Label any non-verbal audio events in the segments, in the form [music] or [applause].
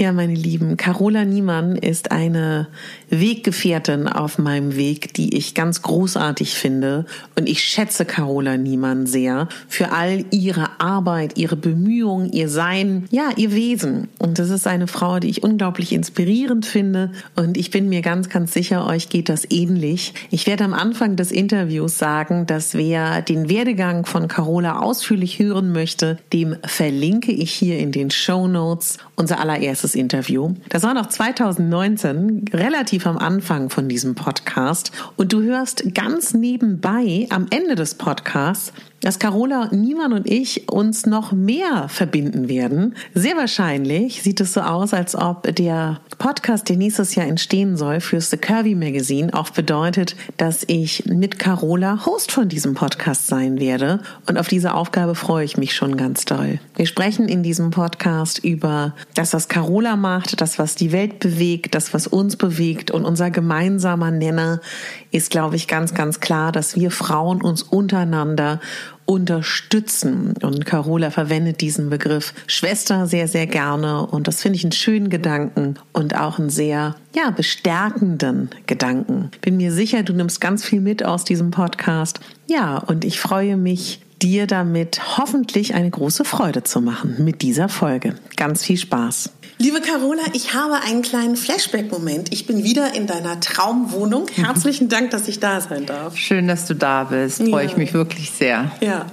Ja, meine Lieben, Carola Niemann ist eine Weggefährtin auf meinem Weg, die ich ganz großartig finde. Und ich schätze Carola Niemann sehr für all ihre Arbeit, ihre Bemühungen, ihr Sein, ja, ihr Wesen. Und das ist eine Frau, die ich unglaublich inspirierend finde. Und ich bin mir ganz, ganz sicher, euch geht das ähnlich. Ich werde am Anfang des Interviews sagen, dass wer den Werdegang von Carola ausführlich hören möchte, dem verlinke ich hier in den Show Notes unser allererstes erstes Interview. Das war noch 2019, relativ am Anfang von diesem Podcast. Und du hörst ganz nebenbei am Ende des Podcasts dass Carola, Niemann und ich uns noch mehr verbinden werden. Sehr wahrscheinlich sieht es so aus, als ob der Podcast, der nächstes Jahr entstehen soll, fürs The Curvy Magazine auch bedeutet, dass ich mit Carola Host von diesem Podcast sein werde. Und auf diese Aufgabe freue ich mich schon ganz doll. Wir sprechen in diesem Podcast über das, was Carola macht, das, was die Welt bewegt, das, was uns bewegt. Und unser gemeinsamer Nenner ist, glaube ich, ganz, ganz klar, dass wir Frauen uns untereinander unterstützen. Und Carola verwendet diesen Begriff Schwester sehr, sehr gerne. Und das finde ich einen schönen Gedanken und auch einen sehr, ja, bestärkenden Gedanken. Bin mir sicher, du nimmst ganz viel mit aus diesem Podcast. Ja, und ich freue mich, dir damit hoffentlich eine große Freude zu machen mit dieser Folge. Ganz viel Spaß. Liebe Carola, ich habe einen kleinen Flashback-Moment. Ich bin wieder in deiner Traumwohnung. Herzlichen Dank, dass ich da sein darf. Schön, dass du da bist. Freue ja. ich mich wirklich sehr. Ja.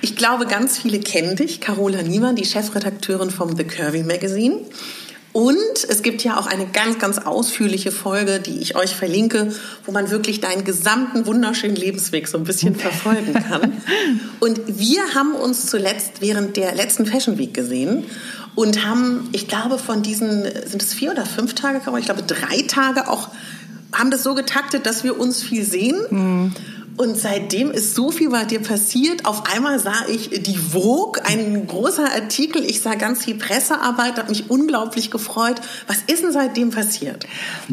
Ich glaube, ganz viele kennen dich. Carola Niemann, die Chefredakteurin vom The Curvy Magazine. Und es gibt ja auch eine ganz, ganz ausführliche Folge, die ich euch verlinke, wo man wirklich deinen gesamten wunderschönen Lebensweg so ein bisschen [laughs] verfolgen kann. Und wir haben uns zuletzt während der letzten Fashion Week gesehen und haben, ich glaube, von diesen, sind es vier oder fünf Tage, ich glaube drei Tage auch, haben das so getaktet, dass wir uns viel sehen. Mhm. Und seitdem ist so viel bei dir passiert. Auf einmal sah ich die Vogue, ein großer Artikel. Ich sah ganz viel Pressearbeit, hat mich unglaublich gefreut. Was ist denn seitdem passiert?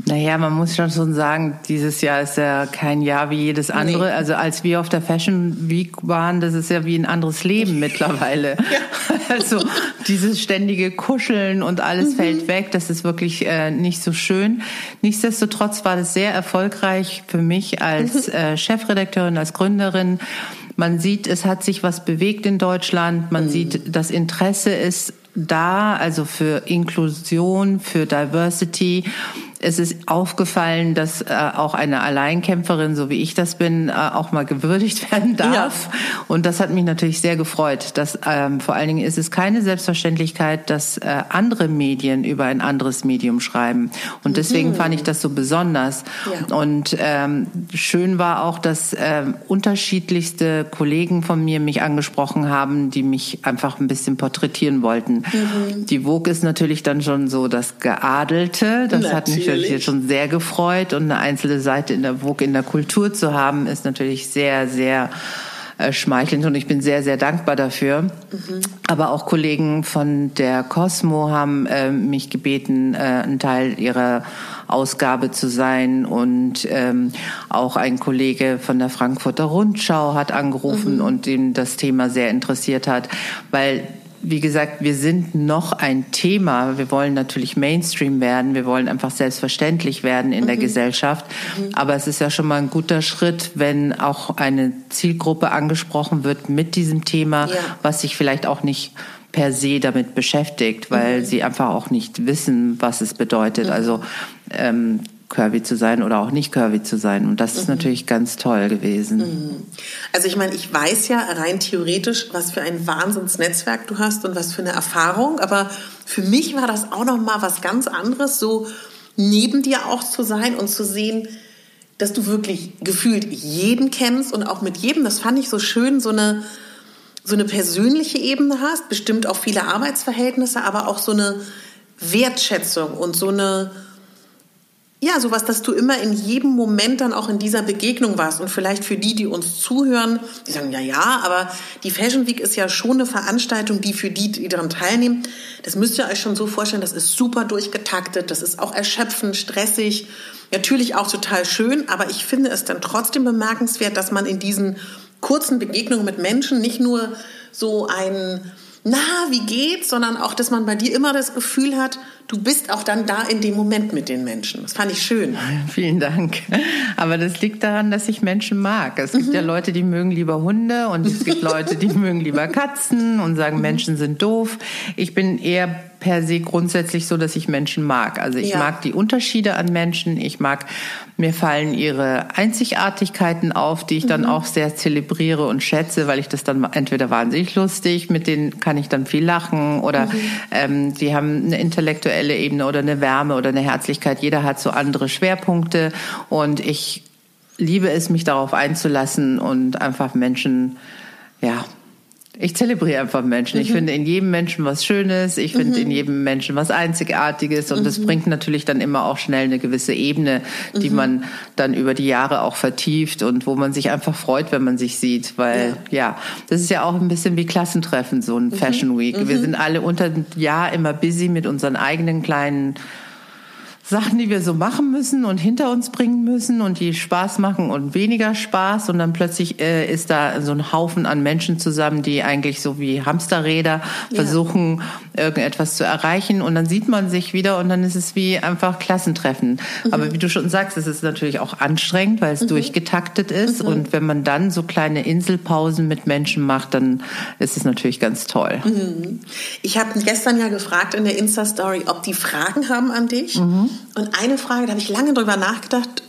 Naja, man muss schon sagen, dieses Jahr ist ja kein Jahr wie jedes andere. Nee. Also als wir auf der Fashion Week waren, das ist ja wie ein anderes Leben mittlerweile. [laughs] Ja. [laughs] Also dieses ständige Kuscheln und alles mhm. fällt weg. Das ist wirklich äh, nicht so schön. Nichtsdestotrotz war das sehr erfolgreich für mich als mhm. äh, Chefredakteur Chefredakteurin, als Gründerin. Man sieht, es hat sich was bewegt in Deutschland. Man mhm. sieht, das Interesse ist da, also für Inklusion, für Diversity es ist aufgefallen, dass äh, auch eine Alleinkämpferin, so wie ich das bin, äh, auch mal gewürdigt [laughs] werden darf. Ja. Und das hat mich natürlich sehr gefreut. Dass, ähm, vor allen Dingen ist es keine Selbstverständlichkeit, dass äh, andere Medien über ein anderes Medium schreiben. Und deswegen mhm. fand ich das so besonders. Ja. Und ähm, schön war auch, dass äh, unterschiedlichste Kollegen von mir mich angesprochen haben, die mich einfach ein bisschen porträtieren wollten. Mhm. Die Vogue ist natürlich dann schon so das Geadelte. Das natürlich. hat mich natürlich jetzt schon sehr gefreut und eine einzelne Seite in der Vogue in der Kultur zu haben, ist natürlich sehr, sehr äh, schmeichelnd und ich bin sehr, sehr dankbar dafür. Mhm. Aber auch Kollegen von der Cosmo haben äh, mich gebeten, äh, ein Teil ihrer Ausgabe zu sein. Und ähm, auch ein Kollege von der Frankfurter Rundschau hat angerufen mhm. und ihn das Thema sehr interessiert hat, weil wie gesagt, wir sind noch ein Thema. Wir wollen natürlich Mainstream werden. Wir wollen einfach selbstverständlich werden in mhm. der Gesellschaft. Mhm. Aber es ist ja schon mal ein guter Schritt, wenn auch eine Zielgruppe angesprochen wird mit diesem Thema, ja. was sich vielleicht auch nicht per se damit beschäftigt, weil mhm. sie einfach auch nicht wissen, was es bedeutet. Mhm. Also ähm, curvy zu sein oder auch nicht curvy zu sein. Und das ist mhm. natürlich ganz toll gewesen. Mhm. Also ich meine, ich weiß ja rein theoretisch, was für ein Wahnsinnsnetzwerk du hast und was für eine Erfahrung. Aber für mich war das auch noch mal was ganz anderes, so neben dir auch zu sein und zu sehen, dass du wirklich gefühlt jeden kennst und auch mit jedem. Das fand ich so schön, so eine so eine persönliche Ebene hast, bestimmt auch viele Arbeitsverhältnisse, aber auch so eine Wertschätzung und so eine, ja, sowas, dass du immer in jedem Moment dann auch in dieser Begegnung warst. Und vielleicht für die, die uns zuhören, die sagen, ja, ja, aber die Fashion Week ist ja schon eine Veranstaltung, die für die, die daran teilnehmen, das müsst ihr euch schon so vorstellen, das ist super durchgetaktet, das ist auch erschöpfend, stressig, natürlich auch total schön, aber ich finde es dann trotzdem bemerkenswert, dass man in diesen kurzen Begegnungen mit Menschen nicht nur so ein na, wie geht's, sondern auch, dass man bei dir immer das Gefühl hat, du bist auch dann da in dem Moment mit den Menschen. Das fand ich schön. [laughs] Vielen Dank. Aber das liegt daran, dass ich Menschen mag. Es gibt mhm. ja Leute, die mögen lieber Hunde und es gibt [laughs] Leute, die mögen lieber Katzen und sagen, mhm. Menschen sind doof. Ich bin eher per se grundsätzlich so, dass ich Menschen mag. Also ich ja. mag die Unterschiede an Menschen. Ich mag, mir fallen ihre Einzigartigkeiten auf, die ich dann mhm. auch sehr zelebriere und schätze, weil ich das dann entweder wahnsinnig lustig, mit denen kann ich dann viel lachen oder mhm. ähm, die haben eine intellektuelle Ebene oder eine Wärme oder eine Herzlichkeit. Jeder hat so andere Schwerpunkte und ich liebe es, mich darauf einzulassen und einfach Menschen ja, ich zelebriere einfach Menschen. Mhm. Ich finde in jedem Menschen was Schönes. Ich finde mhm. in jedem Menschen was Einzigartiges. Und mhm. das bringt natürlich dann immer auch schnell eine gewisse Ebene, die mhm. man dann über die Jahre auch vertieft und wo man sich einfach freut, wenn man sich sieht. Weil, ja, ja das ist ja auch ein bisschen wie Klassentreffen, so ein mhm. Fashion Week. Wir mhm. sind alle unter dem Jahr immer busy mit unseren eigenen kleinen Sachen, die wir so machen müssen und hinter uns bringen müssen und die Spaß machen und weniger Spaß und dann plötzlich äh, ist da so ein Haufen an Menschen zusammen, die eigentlich so wie Hamsterräder ja. versuchen irgendetwas zu erreichen und dann sieht man sich wieder und dann ist es wie einfach Klassentreffen. Mhm. Aber wie du schon sagst, es ist natürlich auch anstrengend, weil es mhm. durchgetaktet ist mhm. und wenn man dann so kleine Inselpausen mit Menschen macht, dann ist es natürlich ganz toll. Mhm. Ich habe gestern ja gefragt in der Insta Story, ob die Fragen haben an dich. Mhm. Und eine Frage, da habe ich lange drüber nachgedacht,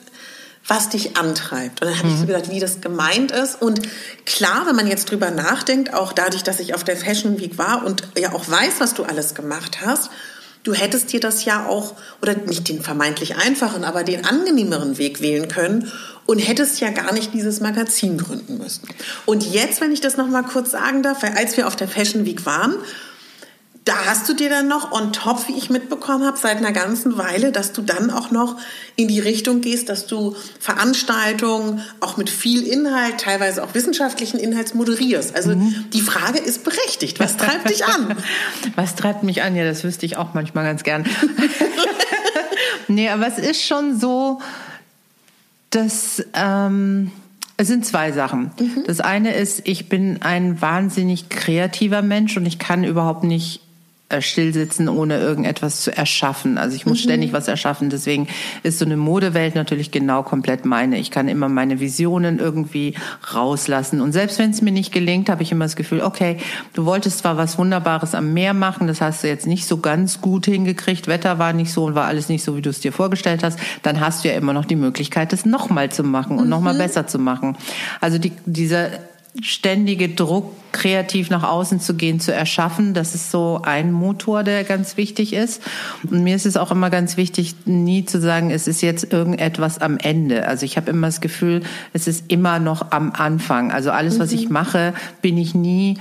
was dich antreibt. Und dann habe mhm. ich so mhm. gedacht, wie das gemeint ist. Und klar, wenn man jetzt drüber nachdenkt, auch dadurch, dass ich auf der Fashion Week war und ja auch weiß, was du alles gemacht hast, du hättest dir das ja auch, oder nicht den vermeintlich einfachen, aber den angenehmeren Weg wählen können und hättest ja gar nicht dieses Magazin gründen müssen. Und jetzt, wenn ich das noch mal kurz sagen darf, weil als wir auf der Fashion Week waren, da hast du dir dann noch on top, wie ich mitbekommen habe, seit einer ganzen Weile, dass du dann auch noch in die Richtung gehst, dass du Veranstaltungen auch mit viel Inhalt, teilweise auch wissenschaftlichen Inhalts moderierst. Also mhm. die Frage ist berechtigt. Was treibt dich an? [laughs] Was treibt mich an? Ja, das wüsste ich auch manchmal ganz gern. [laughs] nee, aber es ist schon so, dass... Ähm es sind zwei Sachen. Mhm. Das eine ist, ich bin ein wahnsinnig kreativer Mensch und ich kann überhaupt nicht stillsitzen, ohne irgendetwas zu erschaffen. Also ich muss mhm. ständig was erschaffen. Deswegen ist so eine Modewelt natürlich genau komplett meine. Ich kann immer meine Visionen irgendwie rauslassen. Und selbst wenn es mir nicht gelingt, habe ich immer das Gefühl, okay, du wolltest zwar was Wunderbares am Meer machen, das hast du jetzt nicht so ganz gut hingekriegt, Wetter war nicht so und war alles nicht so, wie du es dir vorgestellt hast, dann hast du ja immer noch die Möglichkeit, das nochmal zu machen und mhm. nochmal besser zu machen. Also die, dieser ständige Druck, kreativ nach außen zu gehen, zu erschaffen. Das ist so ein Motor, der ganz wichtig ist. Und mir ist es auch immer ganz wichtig, nie zu sagen, es ist jetzt irgendetwas am Ende. Also ich habe immer das Gefühl, es ist immer noch am Anfang. Also alles, was ich mhm. mache, bin ich nie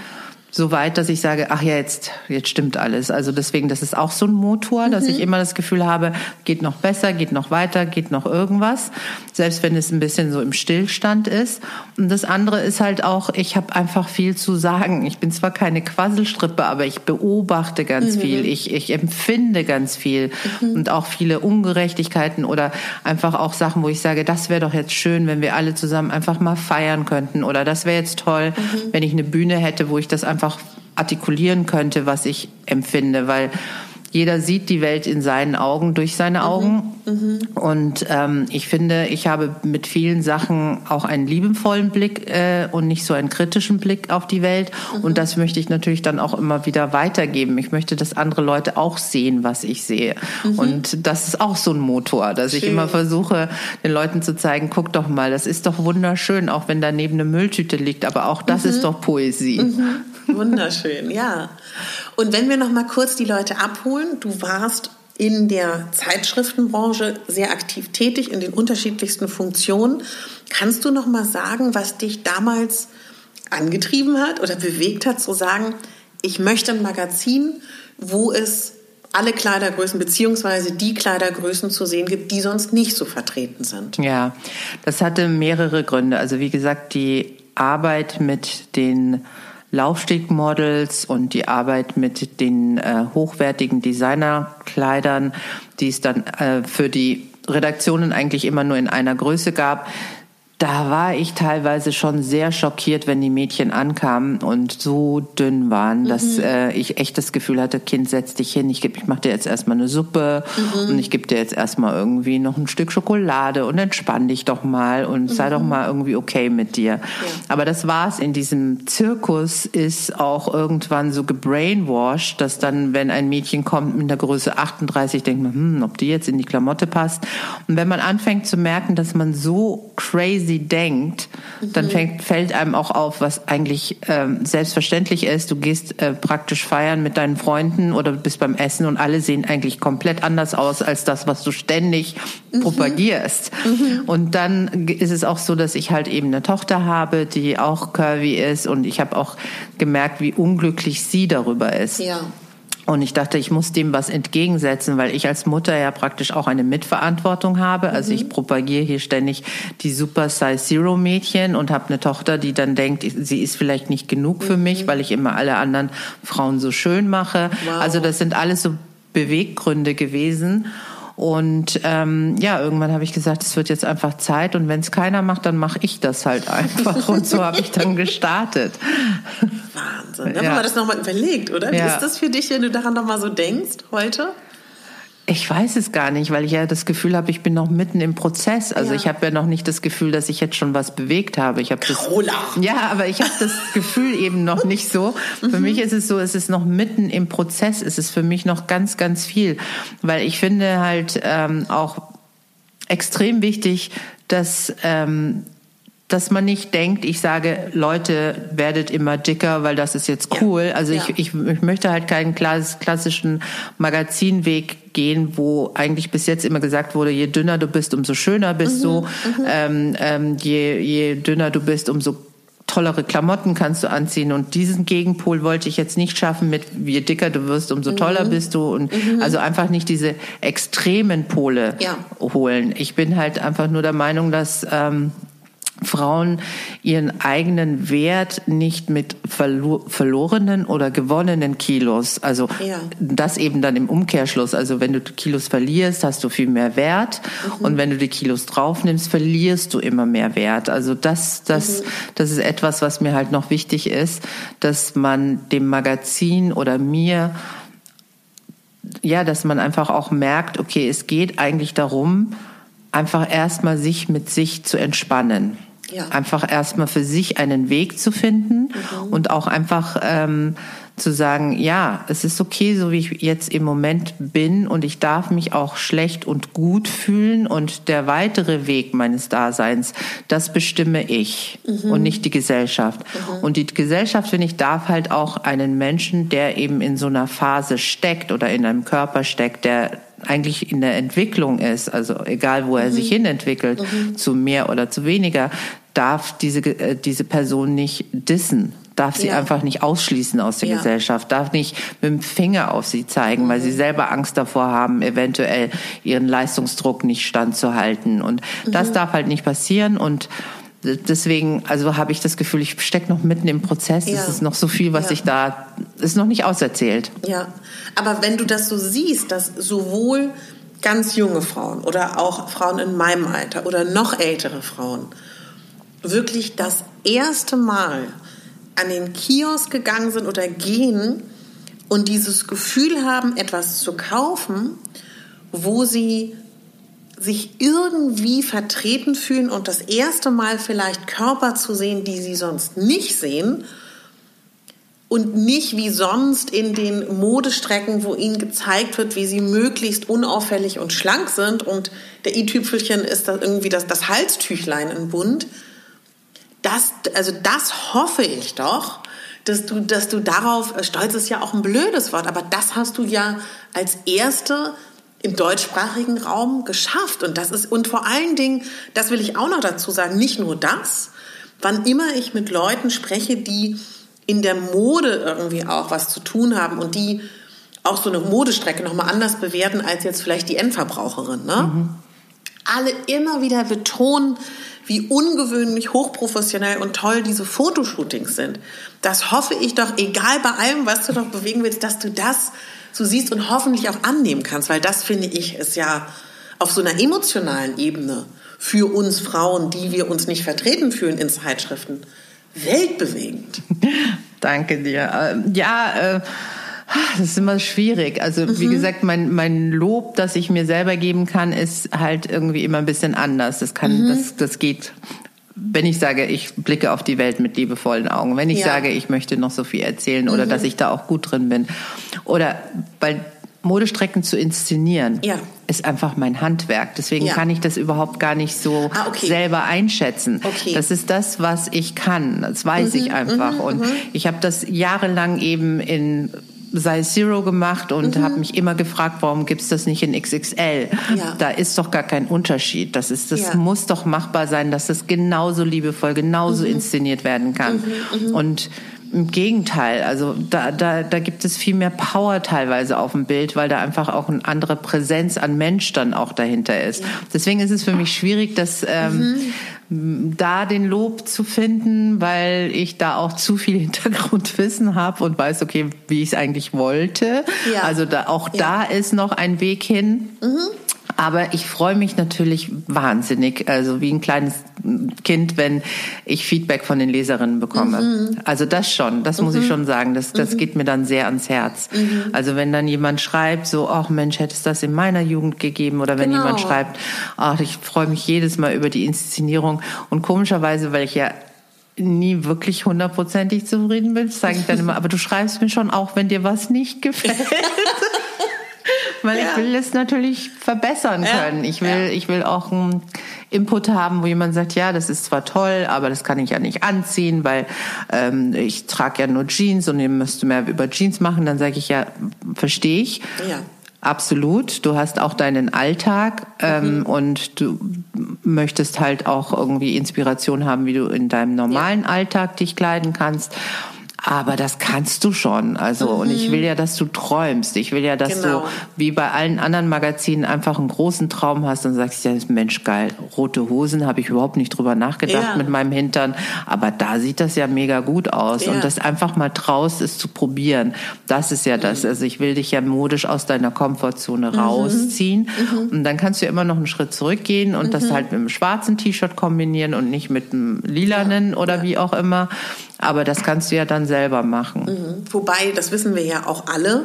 so weit, dass ich sage, ach ja, jetzt, jetzt stimmt alles. Also deswegen, das ist auch so ein Motor, dass ich immer das Gefühl habe, geht noch besser, geht noch weiter, geht noch irgendwas. Selbst wenn es ein bisschen so im Stillstand ist. Und das andere ist halt auch, ich habe einfach viel zu sagen. Ich bin zwar keine Quasselstrippe, aber ich beobachte ganz mhm. viel. Ich, ich empfinde ganz viel. Mhm. Und auch viele Ungerechtigkeiten oder einfach auch Sachen, wo ich sage, das wäre doch jetzt schön, wenn wir alle zusammen einfach mal feiern könnten. Oder das wäre jetzt toll, mhm. wenn ich eine Bühne hätte, wo ich das einfach einfach artikulieren könnte, was ich empfinde, weil jeder sieht die Welt in seinen Augen, durch seine mhm. Augen. Mhm. Und ähm, ich finde, ich habe mit vielen Sachen auch einen liebevollen Blick äh, und nicht so einen kritischen Blick auf die Welt. Mhm. Und das möchte ich natürlich dann auch immer wieder weitergeben. Ich möchte, dass andere Leute auch sehen, was ich sehe. Mhm. Und das ist auch so ein Motor, dass Schön. ich immer versuche, den Leuten zu zeigen, guck doch mal, das ist doch wunderschön, auch wenn daneben eine Mülltüte liegt. Aber auch das ist mhm. doch Poesie. Wunderschön, ja. Und wenn wir noch mal kurz die Leute abholen, du warst in der Zeitschriftenbranche sehr aktiv tätig in den unterschiedlichsten Funktionen. Kannst du noch mal sagen, was dich damals angetrieben hat oder bewegt hat, zu sagen, ich möchte ein Magazin, wo es alle Kleidergrößen beziehungsweise die Kleidergrößen zu sehen gibt, die sonst nicht so vertreten sind? Ja, das hatte mehrere Gründe. Also wie gesagt, die Arbeit mit den Laufstegmodels und die Arbeit mit den äh, hochwertigen Designerkleidern, die es dann äh, für die Redaktionen eigentlich immer nur in einer Größe gab, da war ich teilweise schon sehr schockiert, wenn die Mädchen ankamen und so dünn waren, dass mhm. äh, ich echt das Gefühl hatte, Kind, setz dich hin, ich, ich mache dir jetzt erstmal eine Suppe mhm. und ich gebe dir jetzt erstmal irgendwie noch ein Stück Schokolade und entspann dich doch mal und mhm. sei doch mhm. mal irgendwie okay mit dir. Ja. Aber das war's in diesem Zirkus ist auch irgendwann so gebrainwashed, dass dann, wenn ein Mädchen kommt mit der Größe 38, denkt man, hm, ob die jetzt in die Klamotte passt. Und wenn man anfängt zu merken, dass man so crazy sie denkt, dann mhm. fängt, fällt einem auch auf, was eigentlich ähm, selbstverständlich ist. Du gehst äh, praktisch feiern mit deinen Freunden oder bist beim Essen und alle sehen eigentlich komplett anders aus als das, was du ständig mhm. propagierst. Mhm. Und dann ist es auch so, dass ich halt eben eine Tochter habe, die auch curvy ist und ich habe auch gemerkt, wie unglücklich sie darüber ist. Ja. Und ich dachte, ich muss dem was entgegensetzen, weil ich als Mutter ja praktisch auch eine Mitverantwortung habe. Also ich mhm. propagiere hier ständig die Super Size Zero Mädchen und habe eine Tochter, die dann denkt, sie ist vielleicht nicht genug für mich, mhm. weil ich immer alle anderen Frauen so schön mache. Wow. Also das sind alles so Beweggründe gewesen. Und ähm, ja, irgendwann habe ich gesagt, es wird jetzt einfach Zeit und wenn es keiner macht, dann mache ich das halt einfach. und so habe ich dann gestartet. Wahnsinn. Dann ja. haben wir das nochmal überlegt, oder? Wie ja. ist das für dich, wenn du daran nochmal so denkst heute? Ich weiß es gar nicht, weil ich ja das Gefühl habe, ich bin noch mitten im Prozess. Also ja. ich habe ja noch nicht das Gefühl, dass ich jetzt schon was bewegt habe. Ich habe das, ja, aber ich habe das Gefühl eben noch nicht so. Für mhm. mich ist es so, es ist noch mitten im Prozess. Es ist für mich noch ganz, ganz viel, weil ich finde halt ähm, auch extrem wichtig, dass ähm, dass man nicht denkt, ich sage, Leute, werdet immer dicker, weil das ist jetzt cool. Ja. Also ich, ja. ich, ich möchte halt keinen klassischen Magazinweg gehen, wo eigentlich bis jetzt immer gesagt wurde, je dünner du bist, umso schöner bist mhm. du. Mhm. Ähm, ähm, je, je dünner du bist, umso tollere Klamotten kannst du anziehen. Und diesen Gegenpol wollte ich jetzt nicht schaffen mit, je dicker du wirst, umso toller mhm. bist du. Und mhm. also einfach nicht diese extremen Pole ja. holen. Ich bin halt einfach nur der Meinung, dass ähm, Frauen ihren eigenen Wert nicht mit verlo verlorenen oder gewonnenen Kilos, also ja. das eben dann im Umkehrschluss, also wenn du Kilos verlierst, hast du viel mehr Wert mhm. und wenn du die Kilos draufnimmst, verlierst du immer mehr Wert. Also das, das, mhm. das ist etwas, was mir halt noch wichtig ist, dass man dem Magazin oder mir ja, dass man einfach auch merkt, okay, es geht eigentlich darum, einfach erstmal sich mit sich zu entspannen. Ja. Einfach erstmal für sich einen Weg zu finden mhm. und auch einfach ähm, zu sagen, ja, es ist okay, so wie ich jetzt im Moment bin und ich darf mich auch schlecht und gut fühlen und der weitere Weg meines Daseins, das bestimme ich mhm. und nicht die Gesellschaft. Mhm. Und die Gesellschaft, finde ich, darf halt auch einen Menschen, der eben in so einer Phase steckt oder in einem Körper steckt, der eigentlich in der Entwicklung ist, also egal wo er mhm. sich hin entwickelt, mhm. zu mehr oder zu weniger, darf diese, äh, diese Person nicht dissen darf sie Ja. einfach nicht ausschließen aus der Ja. Gesellschaft, darf nicht mit dem Finger auf sie zeigen, weil sie Mhm. selber Angst davor haben, eventuell ihren Leistungsdruck nicht standzuhalten. Und Mhm. das darf halt nicht passieren. Und deswegen, also habe ich das Gefühl, ich stecke noch mitten im Prozess. Ja. Es ist noch so viel, was Ja. ich da, ist noch nicht auserzählt. Ja, aber wenn du das so siehst, dass sowohl ganz junge Frauen oder auch Frauen in meinem Alter oder noch ältere Frauen wirklich das erste Mal an den Kiosk gegangen sind oder gehen und dieses Gefühl haben, etwas zu kaufen, wo sie sich irgendwie vertreten fühlen und das erste Mal vielleicht Körper zu sehen, die sie sonst nicht sehen und nicht wie sonst in den Modestrecken, wo ihnen gezeigt wird, wie sie möglichst unauffällig und schlank sind und der i-Tüpfelchen ist da irgendwie das, das Halstüchlein in bunt. Das, also das hoffe ich doch, dass du, dass du darauf, äh, stolz ist ja auch ein blödes Wort, aber das hast du ja als Erste im deutschsprachigen Raum geschafft. Und das ist, und vor allen Dingen, das will ich auch noch dazu sagen, nicht nur das, wann immer ich mit Leuten spreche, die in der Mode irgendwie auch was zu tun haben und die auch so eine Modestrecke nochmal anders bewerten als jetzt vielleicht die Endverbraucherin, ne? Alle immer wieder betonen, wie ungewöhnlich hochprofessionell und toll diese Fotoshootings sind. Das hoffe ich doch, egal bei allem, was du noch bewegen willst, dass du das so siehst und hoffentlich auch annehmen kannst, weil das finde ich ist ja auf so einer emotionalen Ebene für uns Frauen, die wir uns nicht vertreten fühlen in Zeitschriften, weltbewegend. [laughs] Danke dir. Ähm, Ja, äh, das ist immer schwierig. Also Mhm. wie gesagt, mein, mein Lob, das ich mir selber geben kann, ist halt irgendwie immer ein bisschen anders. Das kann, Mhm. das, das geht. Wenn ich sage, ich blicke auf die Welt mit liebevollen Augen, wenn ich Ja. Mhm. sage, ich möchte noch so viel erzählen oder dass ich da auch gut drin bin oder weil Modestrecken zu inszenieren Ja. ist einfach mein Handwerk. Deswegen Ja. kann ich das überhaupt gar nicht so Ah, okay. selber einschätzen. Okay. Das ist das, was ich kann. Das weiß Mhm, ich einfach. Und ich habe das jahrelang eben in Size Zero gemacht und habe mich immer gefragt, warum gibt's das nicht in XXL? Mhm. Ja. Da ist doch gar kein Unterschied. Das ist, das Ja. muss doch machbar sein, dass das genauso liebevoll, genauso Mhm. inszeniert werden kann. Und im Gegenteil, also da, da, da gibt es viel mehr Power teilweise auf dem Bild, weil da einfach auch eine andere Präsenz an Mensch dann auch dahinter ist. Deswegen ist es für mich schwierig, dass ähm, da den Lob zu finden, weil ich da auch zu viel [laughs] Hintergrundwissen habe und weiß, okay, wie ich es eigentlich wollte. Ja. Also da, auch Ja. da ist noch ein Weg hin. Aber ich freue mich natürlich wahnsinnig, also wie ein kleines Kind, wenn ich Feedback von den Leserinnen bekomme. Also das schon, das muss ich schon sagen, das, das geht mir dann sehr ans Herz. Also wenn dann jemand schreibt, so, ach Mensch, hätte es das in meiner Jugend gegeben, oder wenn Genau. jemand schreibt, ach, ich freue mich jedes Mal über die Inszenierung. Und komischerweise, weil ich ja nie wirklich hundertprozentig zufrieden bin, sage ich dann immer, aber du schreibst mir schon auch, wenn dir was nicht [laughs] gefällt. Weil ich will es natürlich verbessern Ja, können. Ich will, ja. ich will auch einen Input haben, wo jemand sagt, ja, das ist zwar toll, aber das kann ich ja nicht anziehen, weil ähm, ich trage ja nur Jeans und ihr müsst mehr über Jeans machen. Dann sage ich ja, verstehe ich. Ja. Absolut. Du hast auch deinen Alltag ähm, und du möchtest halt auch irgendwie Inspiration haben, wie du in deinem normalen Alltag dich kleiden kannst. Aber das kannst du schon. Also, und ich will ja, dass du träumst. Ich will ja, dass Genau. du, wie bei allen anderen Magazinen, einfach einen großen Traum hast und sagst, ja, Mensch, geil, rote Hosen, habe ich überhaupt nicht drüber nachgedacht Ja. mit meinem Hintern. Aber da sieht das ja mega gut aus. Ja. Und das einfach mal traust, es zu probieren. Das ist ja das. Also ich will dich ja modisch aus deiner Komfortzone rausziehen. Und dann kannst du ja immer noch einen Schritt zurückgehen und das halt mit einem schwarzen T-Shirt kombinieren und nicht mit einem lilanen oder wie auch immer. Aber das kannst du ja dann selber machen. Wobei, das wissen wir ja auch alle,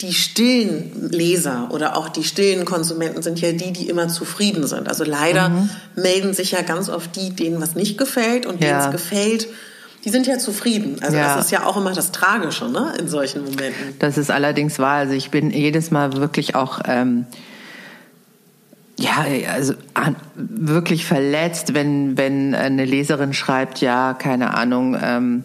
die stillen Leser oder auch die stillen Konsumenten sind ja die, die immer zufrieden sind. Also leider melden sich ja ganz oft die, denen was nicht gefällt und denen Ja. es gefällt. Die sind ja zufrieden. Also Ja. das ist ja auch immer das Tragische, ne, in solchen Momenten. Das ist allerdings wahr. Also ich bin jedes Mal wirklich auch ähm, ja, also wirklich verletzt, wenn wenn eine Leserin schreibt, ja, keine Ahnung. Ähm,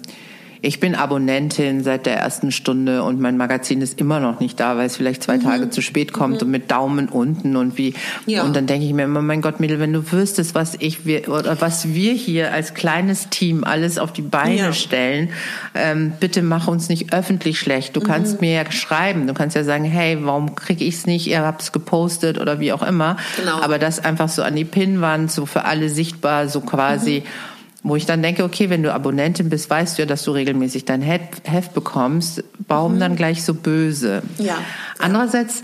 ich bin Abonnentin seit der ersten Stunde und mein Magazin ist immer noch nicht da, weil es vielleicht zwei mhm. Tage zu spät kommt mhm. und mit Daumen unten und wie. Ja. Und dann denke ich mir immer, mein Gott, Mädel, wenn du wüsstest, was ich wir, oder was wir hier als kleines Team alles auf die Beine ja. stellen, ähm, bitte mach uns nicht öffentlich schlecht. Du mhm. kannst mir ja schreiben, du kannst ja sagen, hey, warum kriege ich es nicht? Ihr habt es gepostet oder wie auch immer. Genau. Aber das einfach so an die Pinnwand, so für alle sichtbar, so quasi. Mhm wo ich dann denke, okay, wenn du Abonnentin bist, weißt du ja, dass du regelmäßig dein Heft bekommst. Warum mhm. dann gleich so böse? Ja. Andererseits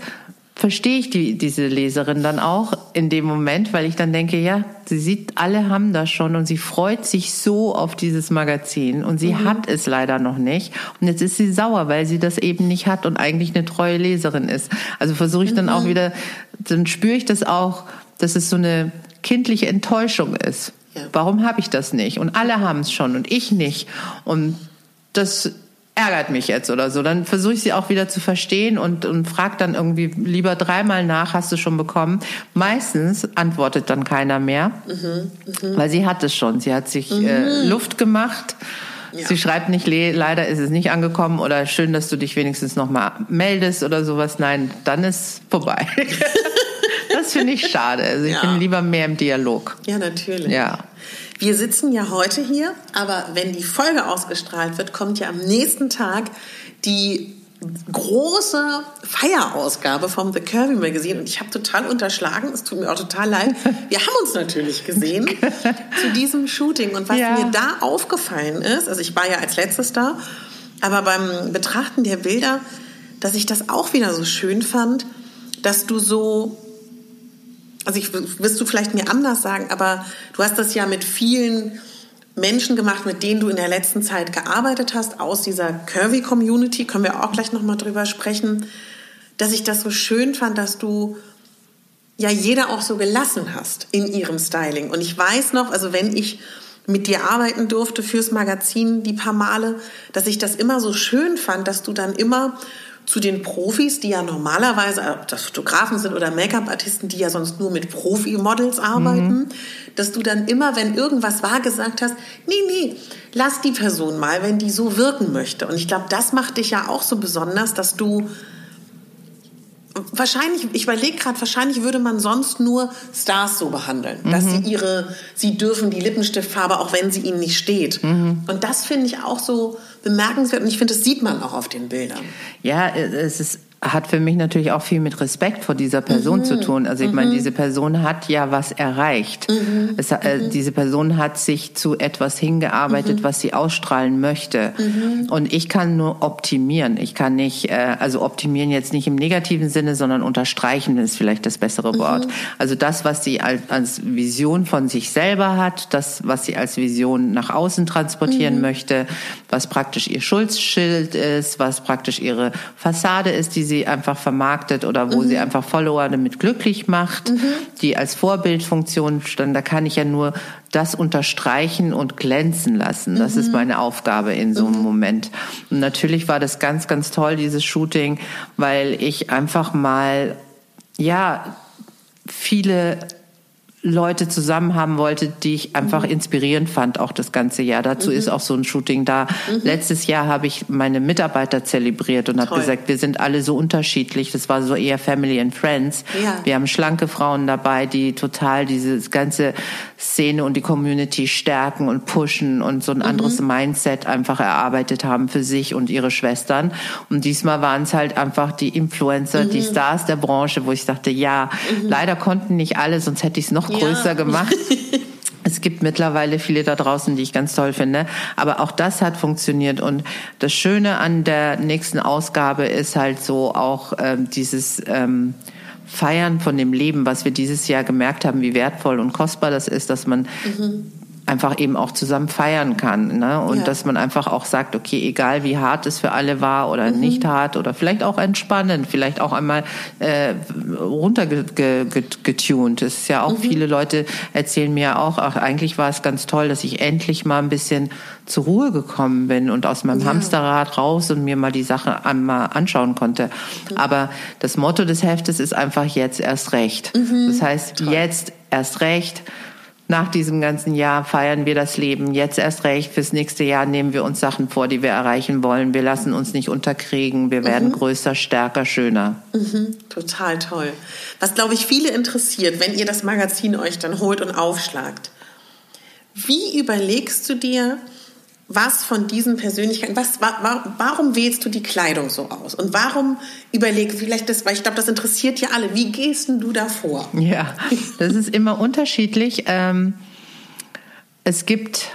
verstehe ich die, diese Leserin dann auch in dem Moment, weil ich dann denke, ja, sie sieht, alle haben das schon und sie freut sich so auf dieses Magazin und sie mhm. hat es leider noch nicht. Und jetzt ist sie sauer, weil sie das eben nicht hat und eigentlich eine treue Leserin ist. Also versuche ich dann mhm. auch wieder, dann spüre ich das auch, dass es so eine kindliche Enttäuschung ist. Ja. Warum habe ich das nicht? Und alle haben es schon und ich nicht. Und das ärgert mich jetzt oder so. Dann versuche ich sie auch wieder zu verstehen und, und frage dann irgendwie lieber dreimal nach, hast du schon bekommen? Meistens antwortet dann keiner mehr, mhm, mh. weil sie hat es schon. Sie hat sich mhm. äh, Luft gemacht. Ja. Sie schreibt nicht, leider ist es nicht angekommen oder schön, dass du dich wenigstens nochmal meldest oder sowas. Nein, dann ist vorbei. [laughs] das finde ich schade. Also ich ja. bin lieber mehr im Dialog. Ja, natürlich. Ja. Wir sitzen ja heute hier, aber wenn die Folge ausgestrahlt wird, kommt ja am nächsten Tag die große Feierausgabe vom The Curvy Magazine und ich habe total unterschlagen, es tut mir auch total leid. [laughs] Wir haben uns natürlich gesehen zu diesem Shooting und was ja. mir da aufgefallen ist, also ich war ja als letztes da, aber beim Betrachten der Bilder, dass ich das auch wieder so schön fand, dass du so also ich wirst du vielleicht mir anders sagen, aber du hast das ja mit vielen Menschen gemacht, mit denen du in der letzten Zeit gearbeitet hast, aus dieser Curvy-Community, können wir auch gleich nochmal drüber sprechen, dass ich das so schön fand, dass du ja jeder auch so gelassen hast in ihrem Styling. Und ich weiß noch, also wenn ich mit dir arbeiten durfte fürs Magazin die paar Male, dass ich das immer so schön fand, dass du dann immer zu den Profis, die ja normalerweise, ob das Fotografen sind oder Make-up-Artisten, die ja sonst nur mit Profi-Models arbeiten, mhm. dass du dann immer, wenn irgendwas war, gesagt hast, nee, nee, lass die Person mal, wenn die so wirken möchte. Und ich glaube, das macht dich ja auch so besonders, dass du wahrscheinlich, ich überlege gerade, wahrscheinlich würde man sonst nur Stars so behandeln, mhm. dass sie ihre, sie dürfen die Lippenstiftfarbe, auch wenn sie ihnen nicht steht. Mhm. Und das finde ich auch so bemerkenswert und ich finde, das sieht man auch auf den Bildern. Ja, es ist hat für mich natürlich auch viel mit Respekt vor dieser Person mhm. zu tun. Also ich mhm. meine, diese Person hat ja was erreicht. Mhm. Es, äh, mhm. diese Person hat sich zu etwas hingearbeitet, mhm. was sie ausstrahlen möchte. Mhm. Und ich kann nur optimieren. Ich kann nicht, äh, also optimieren jetzt nicht im negativen Sinne, sondern unterstreichen ist vielleicht das bessere Wort. Also das, was sie als, als, Vision von sich selber hat, das, was sie als Vision nach außen transportieren möchte, was praktisch ihr Schutzschild ist, was praktisch ihre Fassade ist, die sie sie einfach vermarktet oder wo mhm. sie einfach Follower damit glücklich macht, mhm. die als Vorbildfunktion stand. Da kann ich ja nur das unterstreichen und glänzen lassen. Das mhm. ist meine Aufgabe in so einem mhm. Moment. Und natürlich war das ganz, ganz toll, dieses Shooting, weil ich einfach mal, ja, viele Leute zusammen haben wollte, die ich einfach mhm. inspirierend fand, auch das ganze Jahr. Dazu mhm. ist auch so ein Shooting da. Mhm. Letztes Jahr habe ich meine Mitarbeiter zelebriert und habe gesagt, wir sind alle so unterschiedlich. Das war so eher Family and Friends. Ja. Wir haben schlanke Frauen dabei, die total diese ganze Szene und die Community stärken und pushen und so ein mhm. anderes Mindset einfach erarbeitet haben für sich und ihre Schwestern. Und diesmal waren es halt einfach die Influencer, die mhm. Stars der Branche, wo ich dachte, ja, mhm. leider konnten nicht alle, sonst hätte ich es noch größer ja. gemacht. [laughs] Es gibt mittlerweile viele da draußen, die ich ganz toll finde. Aber auch das hat funktioniert. Und das Schöne an der nächsten Ausgabe ist halt so auch ähm, dieses ähm, Feiern von dem Leben, was wir dieses Jahr gemerkt haben, wie wertvoll und kostbar das ist, dass man mhm einfach eben auch zusammen feiern kann. Ne? Und ja. dass man einfach auch sagt, okay, egal wie hart es für alle war oder mhm. nicht hart oder vielleicht auch entspannend, vielleicht auch einmal äh, runtergetunt. Es ist ja auch, mhm. viele Leute erzählen mir auch, ach, eigentlich war es ganz toll, dass ich endlich mal ein bisschen zur Ruhe gekommen bin und aus meinem ja. Hamsterrad raus und mir mal die Sache einmal anschauen konnte. Mhm. Aber das Motto des Heftes ist einfach jetzt erst recht. Mhm. Das heißt, toll. jetzt erst recht nach diesem ganzen Jahr feiern wir das Leben. Jetzt erst recht, fürs nächste Jahr nehmen wir uns Sachen vor, die wir erreichen wollen. Wir lassen uns nicht unterkriegen. Wir werden mhm. größer, stärker, schöner. Mhm. Total toll. Was, glaube ich, viele interessiert, wenn ihr das Magazin euch dann holt und aufschlagt. Wie überlegst du dir, was von diesen Persönlichkeiten, was, warum wählst du die Kleidung so aus? Und warum überleg, vielleicht das, weil ich glaube, das interessiert ja alle, wie gehst denn du da vor? Ja, das ist immer unterschiedlich. Ähm, es gibt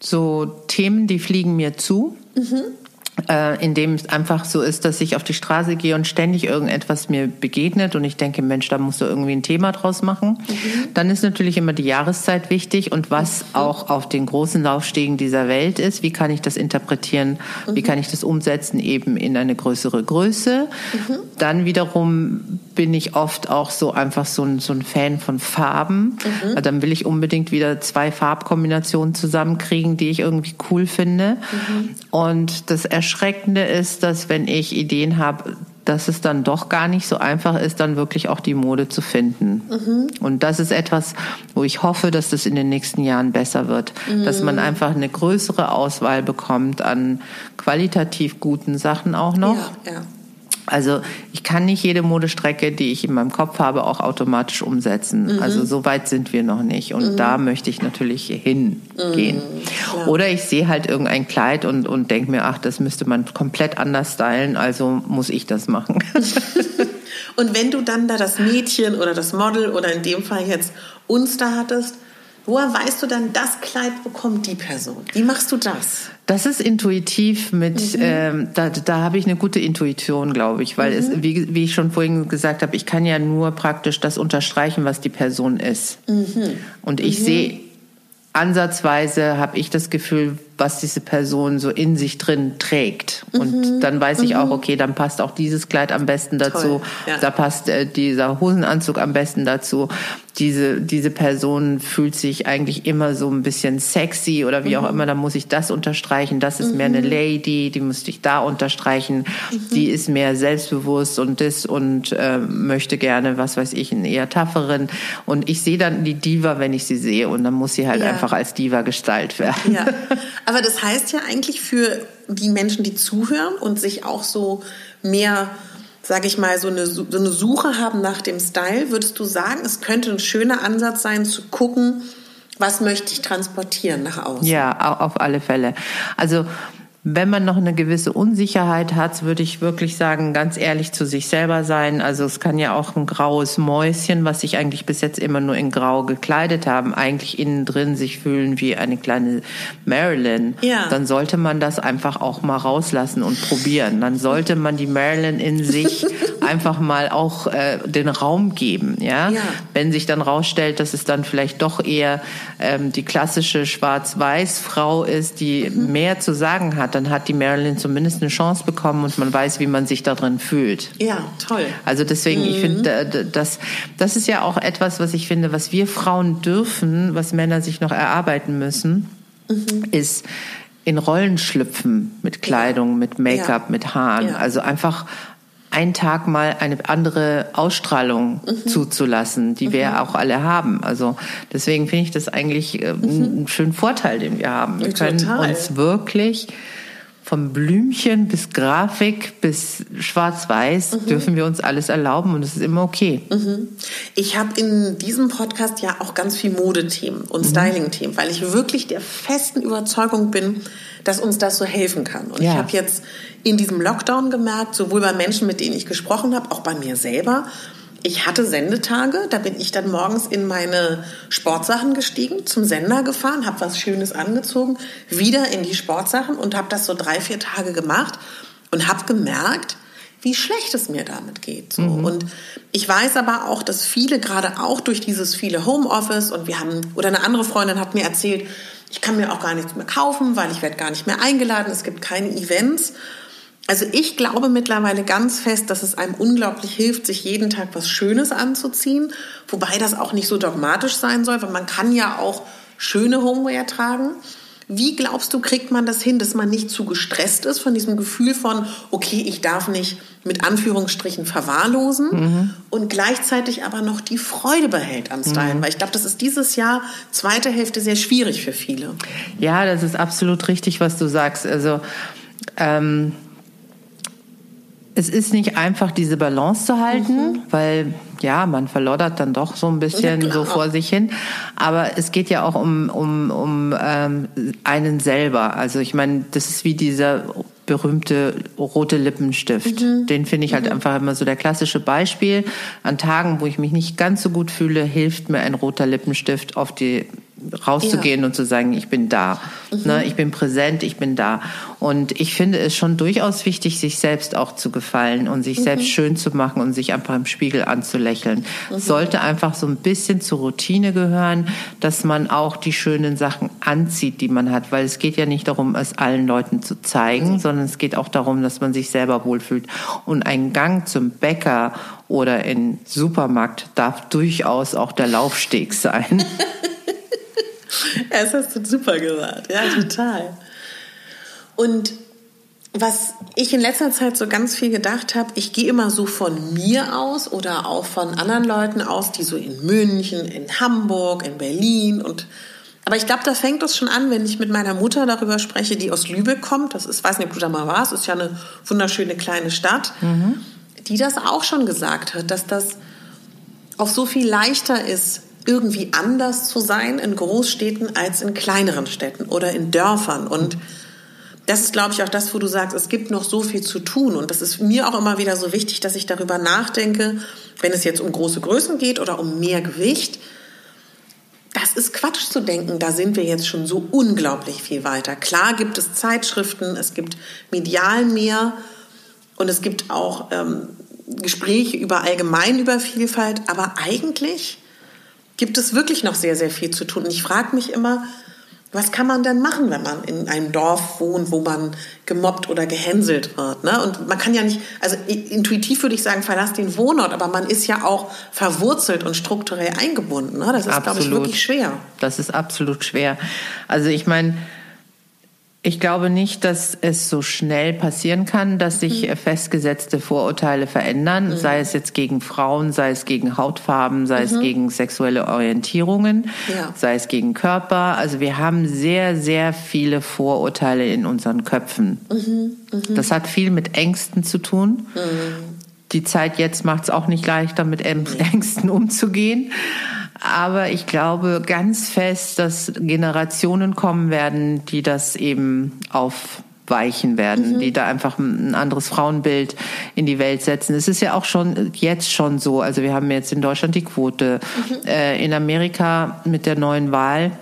so Themen, die fliegen mir zu. Mhm äh, in dem es einfach so ist, dass ich auf die Straße gehe und ständig irgendetwas mir begegnet und ich denke, Mensch, da musst du irgendwie ein Thema draus machen. Mhm. Dann ist natürlich immer die Jahreszeit wichtig und was mhm. auch auf den großen Laufstegen dieser Welt ist. Wie kann ich das interpretieren? Mhm. Wie kann ich das umsetzen eben in eine größere Größe? Mhm. Dann wiederum bin ich oft auch so einfach so ein, so ein Fan von Farben. Mhm. Dann will ich unbedingt wieder zwei Farbkombinationen zusammenkriegen, die ich irgendwie cool finde. Mhm. Und das Erschreckende ist, dass wenn ich Ideen habe, dass es dann doch gar nicht so einfach ist, dann wirklich auch die Mode zu finden. Mhm. Und das ist etwas, wo ich hoffe, dass das in den nächsten Jahren besser wird. Mhm. Dass man einfach eine größere Auswahl bekommt an qualitativ guten Sachen auch noch. Ja, ja. Also ich kann nicht jede Modestrecke, die ich in meinem Kopf habe, auch automatisch umsetzen. Mhm. Also so weit sind wir noch nicht. Und mhm. da möchte ich natürlich hingehen. Mhm, Oder ich sehe halt irgendein Kleid und, und denke mir, ach, das müsste man komplett anders stylen, also muss ich das machen. [laughs] und wenn du dann da das Mädchen oder das Model oder in dem Fall jetzt uns da hattest, Woher weißt du dann, das Kleid bekommt die Person? Wie machst du das? Das ist intuitiv mit, mhm. ähm, da, da habe ich eine gute Intuition, glaube ich, weil mhm. es, wie, wie ich schon vorhin gesagt habe, ich kann ja nur praktisch das unterstreichen, was die Person ist. Mhm. Und ich mhm. sehe ansatzweise, habe ich das Gefühl, was diese Person so in sich drin trägt. Und mhm. dann weiß ich auch, mhm. okay, dann passt auch dieses Kleid am besten dazu, ja. da passt äh, dieser Hosenanzug am besten dazu. Diese, diese Person fühlt sich eigentlich immer so ein bisschen sexy oder wie mhm. auch immer, dann muss ich das unterstreichen. Das ist mehr eine mhm. Lady, die müsste ich da unterstreichen. Mhm. Die ist mehr selbstbewusst und das und äh, möchte gerne, was weiß ich, einen eher tafferen. Und ich sehe dann die Diva, wenn ich sie sehe und dann muss sie halt ja. einfach als Diva gestaltet werden. Ja. [laughs] Aber das heißt ja eigentlich für die Menschen, die zuhören und sich auch so mehr, sage ich mal, so eine, so eine Suche haben nach dem Style, würdest du sagen, es könnte ein schöner Ansatz sein, zu gucken, was möchte ich transportieren nach außen? Ja, auf alle Fälle. Also wenn man noch eine gewisse Unsicherheit hat, würde ich wirklich sagen, ganz ehrlich zu sich selber sein. Also es kann ja auch ein graues Mäuschen, was sich eigentlich bis jetzt immer nur in Grau gekleidet haben, eigentlich innen drin sich fühlen wie eine kleine Marilyn. Ja. Dann sollte man das einfach auch mal rauslassen und probieren. Dann sollte man die Marilyn in sich [laughs] einfach mal auch äh, den Raum geben. Ja? ja? Wenn sich dann rausstellt, dass es dann vielleicht doch eher ähm, die klassische Schwarz-Weiß-Frau ist, die mhm. mehr zu sagen hat dann hat die Marilyn zumindest eine Chance bekommen und man weiß, wie man sich da drin fühlt. Ja, toll. Also deswegen, mhm. ich finde, das, das ist ja auch etwas, was ich finde, was wir Frauen dürfen, was Männer sich noch erarbeiten müssen, mhm. ist in Rollen schlüpfen mit Kleidung, mit Make-up, ja. mit Haaren. Ja. Also einfach einen Tag mal eine andere Ausstrahlung mhm. zuzulassen, die mhm. wir auch alle haben. Also deswegen finde ich das eigentlich äh, mhm. einen schönen Vorteil, den wir haben. Wir können Total. uns wirklich vom Blümchen bis Grafik bis Schwarz-Weiß mhm. dürfen wir uns alles erlauben und es ist immer okay. Mhm. Ich habe in diesem Podcast ja auch ganz viel Modethemen und mhm. Styling-Themen, weil ich wirklich der festen Überzeugung bin, dass uns das so helfen kann. Und ja. ich habe jetzt in diesem Lockdown gemerkt, sowohl bei Menschen, mit denen ich gesprochen habe, auch bei mir selber, ich hatte Sendetage, da bin ich dann morgens in meine Sportsachen gestiegen, zum Sender gefahren, habe was Schönes angezogen, wieder in die Sportsachen und habe das so drei, vier Tage gemacht und habe gemerkt, wie schlecht es mir damit geht. So. Mhm. Und ich weiß aber auch, dass viele, gerade auch durch dieses viele Homeoffice und wir haben, oder eine andere Freundin hat mir erzählt, ich kann mir auch gar nichts mehr kaufen, weil ich werde gar nicht mehr eingeladen, es gibt keine Events. Also ich glaube mittlerweile ganz fest, dass es einem unglaublich hilft, sich jeden Tag was Schönes anzuziehen, wobei das auch nicht so dogmatisch sein soll, weil man kann ja auch schöne Homeware tragen. Wie glaubst du, kriegt man das hin, dass man nicht zu gestresst ist von diesem Gefühl von, okay, ich darf nicht mit Anführungsstrichen verwahrlosen mhm. und gleichzeitig aber noch die Freude behält am Stylen? Mhm. Weil ich glaube, das ist dieses Jahr, zweite Hälfte, sehr schwierig für viele. Ja, das ist absolut richtig, was du sagst. Also, ähm, es ist nicht einfach, diese Balance zu halten, mhm. weil ja, man verloddert dann doch so ein bisschen ja, so vor sich hin. Aber es geht ja auch um, um, um ähm, einen selber. Also ich meine, das ist wie dieser berühmte rote Lippenstift. Mhm. Den finde ich halt mhm. einfach immer so der klassische Beispiel. An Tagen, wo ich mich nicht ganz so gut fühle, hilft mir ein roter Lippenstift auf die rauszugehen ja. und zu sagen, ich bin da, mhm. ne, ich bin präsent, ich bin da. Und ich finde es schon durchaus wichtig, sich selbst auch zu gefallen und sich mhm. selbst schön zu machen und sich einfach im Spiegel anzulächeln. Mhm. Sollte einfach so ein bisschen zur Routine gehören, dass man auch die schönen Sachen anzieht, die man hat, weil es geht ja nicht darum, es allen Leuten zu zeigen, mhm. sondern es geht auch darum, dass man sich selber wohlfühlt. Und ein Gang zum Bäcker oder in Supermarkt darf durchaus auch der Laufsteg [laughs] sein. [laughs] [laughs] das hast du super gesagt. Ja, total. Und was ich in letzter Zeit so ganz viel gedacht habe, ich gehe immer so von mir aus oder auch von anderen Leuten aus, die so in München, in Hamburg, in Berlin und aber ich glaube, da fängt es schon an, wenn ich mit meiner Mutter darüber spreche, die aus Lübeck kommt. Das ist, weiß nicht, ob du da mal warst, ist ja eine wunderschöne kleine Stadt, mhm. die das auch schon gesagt hat, dass das auch so viel leichter ist, irgendwie anders zu sein in Großstädten als in kleineren Städten oder in Dörfern. Und das ist, glaube ich, auch das, wo du sagst, es gibt noch so viel zu tun. Und das ist mir auch immer wieder so wichtig, dass ich darüber nachdenke, wenn es jetzt um große Größen geht oder um mehr Gewicht. Das ist Quatsch zu denken, da sind wir jetzt schon so unglaublich viel weiter. Klar gibt es Zeitschriften, es gibt medial mehr und es gibt auch ähm, Gespräche über allgemein über Vielfalt, aber eigentlich gibt es wirklich noch sehr, sehr viel zu tun. Und ich frage mich immer, was kann man denn machen, wenn man in einem Dorf wohnt, wo man gemobbt oder gehänselt wird? Ne? Und man kann ja nicht, also intuitiv würde ich sagen, verlass den Wohnort, aber man ist ja auch verwurzelt und strukturell eingebunden. Ne? Das ist, glaube ich, wirklich schwer. Das ist absolut schwer. Also ich meine, ich glaube nicht, dass es so schnell passieren kann, dass sich mhm. festgesetzte Vorurteile verändern, mhm. sei es jetzt gegen Frauen, sei es gegen Hautfarben, sei mhm. es gegen sexuelle Orientierungen, ja. sei es gegen Körper. Also wir haben sehr, sehr viele Vorurteile in unseren Köpfen. Mhm. Mhm. Das hat viel mit Ängsten zu tun. Mhm. Die Zeit jetzt macht es auch nicht leichter, mit Ängsten umzugehen. Aber ich glaube ganz fest, dass Generationen kommen werden, die das eben aufweichen werden, mhm. die da einfach ein anderes Frauenbild in die Welt setzen. Es ist ja auch schon jetzt schon so. Also wir haben jetzt in Deutschland die Quote, mhm. äh, in Amerika mit der neuen Wahl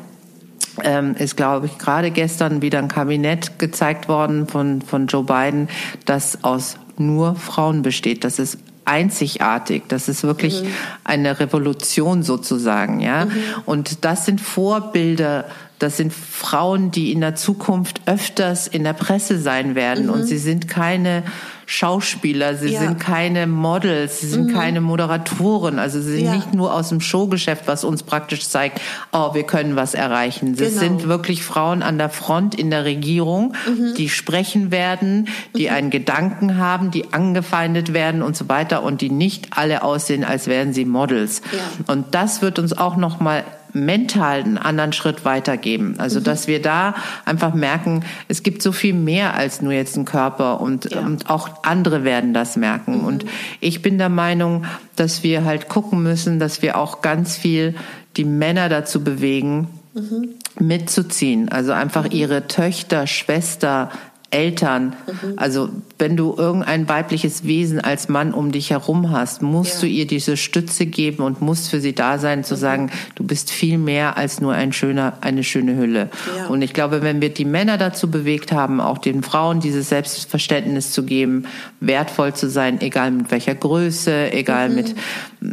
ähm, ist, glaube ich, gerade gestern wieder ein Kabinett gezeigt worden von, von Joe Biden, das aus nur Frauen besteht. Das ist einzigartig. Das ist wirklich mhm. eine Revolution sozusagen, ja. Mhm. Und das sind Vorbilder. Das sind Frauen, die in der Zukunft öfters in der Presse sein werden. Mhm. Und sie sind keine Schauspieler, sie ja. sind keine Models, sie sind mhm. keine Moderatoren, also sie sind ja. nicht nur aus dem Showgeschäft, was uns praktisch zeigt, oh, wir können was erreichen. Sie genau. sind wirklich Frauen an der Front in der Regierung, mhm. die sprechen werden, die mhm. einen Gedanken haben, die angefeindet werden und so weiter und die nicht alle aussehen, als wären sie Models. Ja. Und das wird uns auch noch mal mental einen anderen Schritt weitergeben. Also, mhm. dass wir da einfach merken, es gibt so viel mehr als nur jetzt ein Körper und, ja. und auch andere werden das merken. Mhm. Und ich bin der Meinung, dass wir halt gucken müssen, dass wir auch ganz viel die Männer dazu bewegen, mhm. mitzuziehen. Also einfach mhm. ihre Töchter, Schwester, Eltern. Mhm. Also wenn du irgendein weibliches Wesen als Mann um dich herum hast, musst ja. du ihr diese Stütze geben und musst für sie da sein, zu mhm. sagen, du bist viel mehr als nur ein schöner, eine schöne Hülle. Ja. Und ich glaube, wenn wir die Männer dazu bewegt haben, auch den Frauen dieses Selbstverständnis zu geben, wertvoll zu sein, egal mit welcher Größe, egal mhm. mit,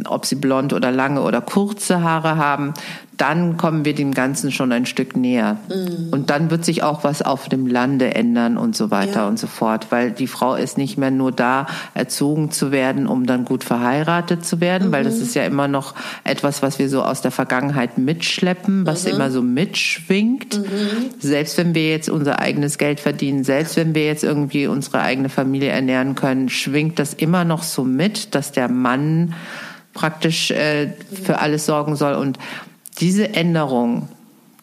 ob sie blond oder lange oder kurze Haare haben, dann kommen wir dem Ganzen schon ein Stück näher. Mhm. Und dann wird sich auch was auf dem Lande ändern und so weiter ja. und so fort, weil die Frau ist nicht mehr nur da, erzogen zu werden, um dann gut verheiratet zu werden, mhm. weil das mhm. ist ja immer noch etwas, was wir so aus der Vergangenheit mitschleppen, was mhm. immer so mitschwingt. Mhm. Selbst wenn wir jetzt unser eigenes Geld verdienen, selbst wenn wir jetzt irgendwie unsere eigene Familie ernähren können, schwingt das immer noch so mit, dass der Mann praktisch äh, für alles sorgen soll und diese Änderung,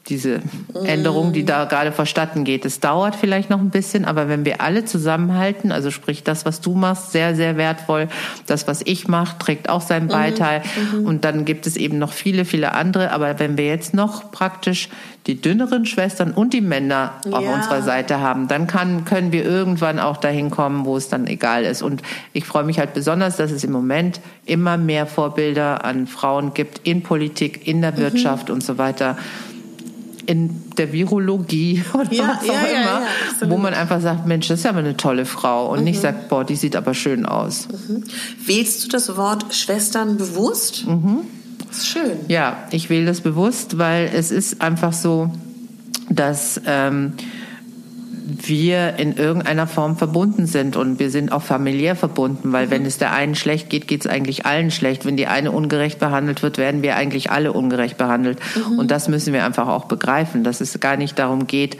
diese Änderung, die da gerade verstatten geht. Es dauert vielleicht noch ein bisschen, aber wenn wir alle zusammenhalten, also sprich das, was du machst, sehr, sehr wertvoll, das, was ich mache, trägt auch seinen. Beiteil mhm. und dann gibt es eben noch viele, viele andere. Aber wenn wir jetzt noch praktisch die dünneren Schwestern und die Männer auf ja. unserer Seite haben, dann kann, können wir irgendwann auch dahin kommen, wo es dann egal ist. Und ich freue mich halt besonders, dass es im Moment immer mehr Vorbilder an Frauen gibt in Politik, in der mhm. Wirtschaft mhm. und so weiter in der Virologie [laughs] oder ja, was auch ja, immer, ja, wo man einfach sagt, Mensch, das ist ja aber eine tolle Frau und mhm. nicht sagt, boah, die sieht aber schön aus. Mhm. Wählst du das Wort Schwestern bewusst? Mhm. Das ist schön. Ja, ich wähle das bewusst, weil es ist einfach so, dass ähm, wir in irgendeiner Form verbunden sind und wir sind auch familiär verbunden, weil mhm. wenn es der einen schlecht geht, geht es eigentlich allen schlecht. Wenn die eine ungerecht behandelt wird, werden wir eigentlich alle ungerecht behandelt. Mhm. Und das müssen wir einfach auch begreifen, dass es gar nicht darum geht,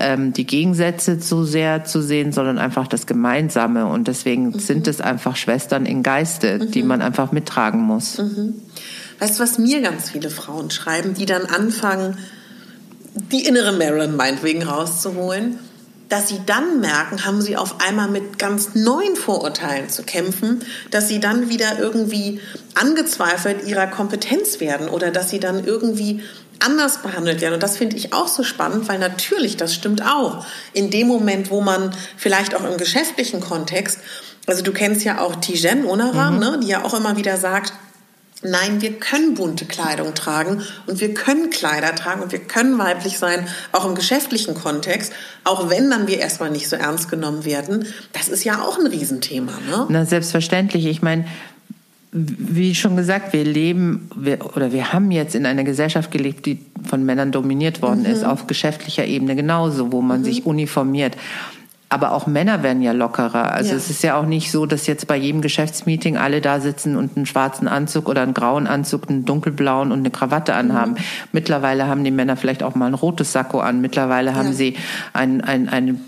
ähm, die Gegensätze zu sehr zu sehen, sondern einfach das Gemeinsame. Und deswegen mhm. sind es einfach Schwestern in Geiste, die mhm. man einfach mittragen muss. Mhm. Weißt du, was mir ganz viele Frauen schreiben, die dann anfangen, die innere Marilyn meinetwegen rauszuholen dass sie dann merken, haben sie auf einmal mit ganz neuen Vorurteilen zu kämpfen, dass sie dann wieder irgendwie angezweifelt ihrer Kompetenz werden oder dass sie dann irgendwie anders behandelt werden. Und das finde ich auch so spannend, weil natürlich, das stimmt auch. In dem Moment, wo man vielleicht auch im geschäftlichen Kontext, also du kennst ja auch Tijen Onaran, mhm. ne, die ja auch immer wieder sagt, Nein, wir können bunte Kleidung tragen und wir können Kleider tragen und wir können weiblich sein, auch im geschäftlichen Kontext, auch wenn dann wir erstmal nicht so ernst genommen werden. Das ist ja auch ein Riesenthema. Ne? Na, selbstverständlich. Ich meine, wie schon gesagt, wir leben wir, oder wir haben jetzt in einer Gesellschaft gelebt, die von Männern dominiert worden mhm. ist, auf geschäftlicher Ebene genauso, wo man mhm. sich uniformiert. Aber auch Männer werden ja lockerer. Also ja. es ist ja auch nicht so, dass jetzt bei jedem Geschäftsmeeting alle da sitzen und einen schwarzen Anzug oder einen grauen Anzug, einen dunkelblauen und eine Krawatte anhaben. Mhm. Mittlerweile haben die Männer vielleicht auch mal ein rotes Sakko an. Mittlerweile haben ja. sie ein, ein, ein,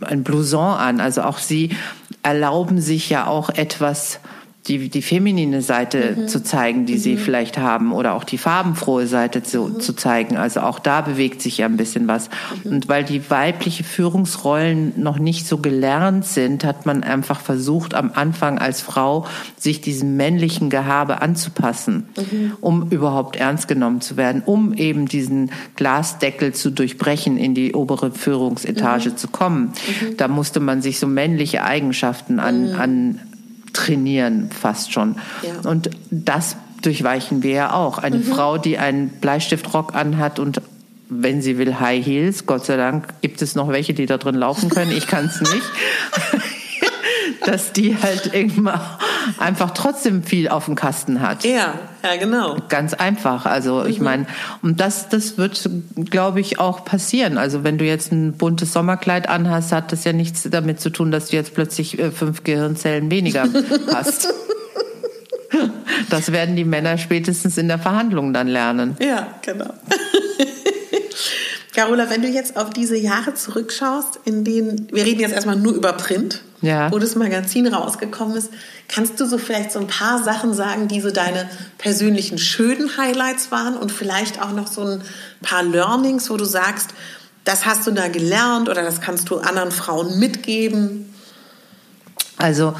ein Blouson an. Also auch sie erlauben sich ja auch etwas die, die feminine Seite mhm. zu zeigen, die mhm. sie vielleicht haben, oder auch die farbenfrohe Seite zu, mhm. zu zeigen. Also auch da bewegt sich ja ein bisschen was. Mhm. Und weil die weibliche Führungsrollen noch nicht so gelernt sind, hat man einfach versucht, am Anfang als Frau sich diesem männlichen Gehabe anzupassen, mhm. um überhaupt ernst genommen zu werden, um eben diesen Glasdeckel zu durchbrechen, in die obere Führungsetage mhm. zu kommen. Da musste man sich so männliche Eigenschaften an, an trainieren fast schon. Ja. Und das durchweichen wir ja auch. Eine mhm. Frau, die einen Bleistiftrock anhat und wenn sie will High Heels, Gott sei Dank gibt es noch welche, die da drin laufen können. Ich kann es nicht. [laughs] dass die halt irgendwann einfach trotzdem viel auf dem Kasten hat. Ja, ja, genau. Ganz einfach. Also mhm. ich meine, und das, das wird, glaube ich, auch passieren. Also wenn du jetzt ein buntes Sommerkleid anhast, hat das ja nichts damit zu tun, dass du jetzt plötzlich äh, fünf Gehirnzellen weniger [laughs] hast. Das werden die Männer spätestens in der Verhandlung dann lernen. Ja, genau. Carola, wenn du jetzt auf diese Jahre zurückschaust, in denen, wir reden jetzt erstmal nur über Print, ja. wo das Magazin rausgekommen ist, kannst du so vielleicht so ein paar Sachen sagen, die so deine persönlichen schönen Highlights waren und vielleicht auch noch so ein paar Learnings, wo du sagst, das hast du da gelernt oder das kannst du anderen Frauen mitgeben? Also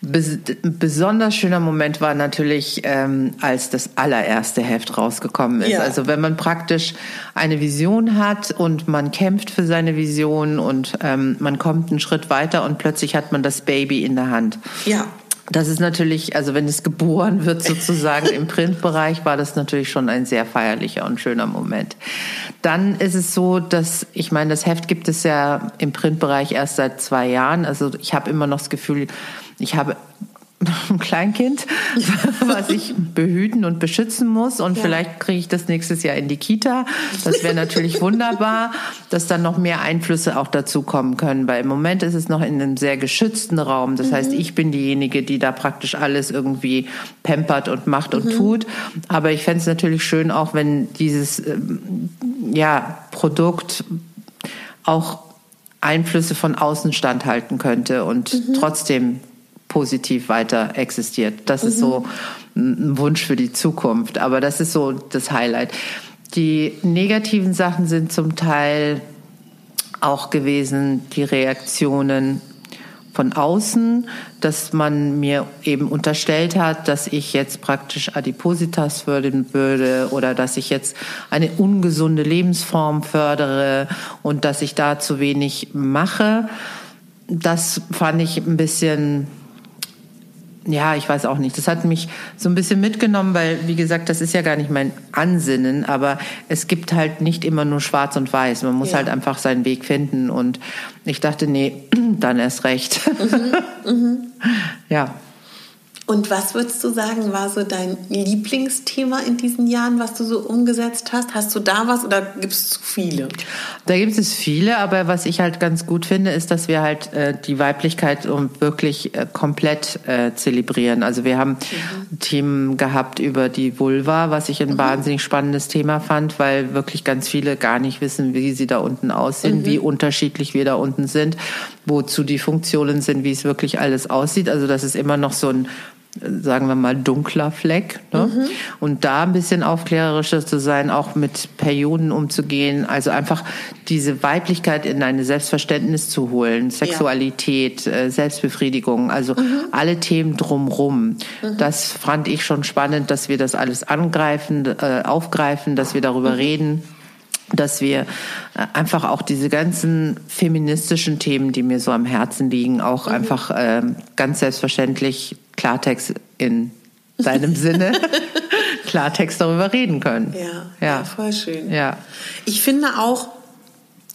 ein besonders schöner Moment war natürlich, ähm, als das allererste Heft rausgekommen ist. Ja. Also wenn man praktisch eine Vision hat und man kämpft für seine Vision und ähm, man kommt einen Schritt weiter und plötzlich hat man das Baby in der Hand. Ja. Das ist natürlich, also wenn es geboren wird sozusagen im Printbereich, war das natürlich schon ein sehr feierlicher und schöner Moment. Dann ist es so, dass, ich meine, das Heft gibt es ja im Printbereich erst seit zwei Jahren. Also ich habe immer noch das Gefühl, ich habe [laughs] Kleinkind, [laughs] was ich behüten und beschützen muss. Und ja. vielleicht kriege ich das nächstes Jahr in die Kita. Das wäre natürlich [laughs] wunderbar, dass dann noch mehr Einflüsse auch dazu kommen können. Weil im Moment ist es noch in einem sehr geschützten Raum. Das mhm. heißt, ich bin diejenige, die da praktisch alles irgendwie pampert und macht und mhm. tut. Aber ich fände es natürlich schön, auch wenn dieses ähm, ja, Produkt auch Einflüsse von außen standhalten könnte und mhm. trotzdem positiv weiter existiert. Das mhm. ist so mhm. ein Wunsch für die Zukunft. Aber das ist so das Highlight. Die negativen Sachen sind zum Teil auch gewesen, die Reaktionen von außen, dass man mir eben unterstellt hat, dass ich jetzt praktisch Adipositas fördern würde oder dass ich jetzt eine ungesunde Lebensform fördere und dass ich da zu wenig mache. Das fand ich ein bisschen ja, ich weiß auch nicht. Das hat mich so ein bisschen mitgenommen, weil, wie gesagt, das ist ja gar nicht mein Ansinnen, aber es gibt halt nicht immer nur schwarz und weiß. Man muss ja. halt einfach seinen Weg finden und ich dachte, nee, [clears throat] dann erst recht. Mhm, mh. [laughs] ja. Und was würdest du sagen, war so dein Lieblingsthema in diesen Jahren, was du so umgesetzt hast? Hast du da was oder gibt es zu viele? Da gibt es viele, aber was ich halt ganz gut finde, ist, dass wir halt äh, die Weiblichkeit wirklich äh, komplett äh, zelebrieren. Also wir haben mhm. Themen gehabt über die Vulva, was ich ein mhm. wahnsinnig spannendes Thema fand, weil wirklich ganz viele gar nicht wissen, wie sie da unten aussehen, mhm. wie unterschiedlich wir da unten sind, wozu die Funktionen sind, wie es wirklich alles aussieht. Also das ist immer noch so ein sagen wir mal, dunkler Fleck. Ne? Mhm. Und da ein bisschen aufklärerischer zu sein, auch mit Perioden umzugehen, also einfach diese Weiblichkeit in eine Selbstverständnis zu holen, Sexualität, ja. Äh, Selbstbefriedigung, also mhm. alle Themen drumrum. Mhm. Das fand ich schon spannend, dass wir das alles angreifen, äh, aufgreifen, dass wir darüber mhm. reden dass wir äh, einfach auch diese ganzen feministischen Themen, die mir so am Herzen liegen, auch mhm. einfach äh, ganz selbstverständlich Klartext in seinem Sinne [laughs] Klartext darüber reden können. Ja, ja, voll schön. Ja. Ich finde auch,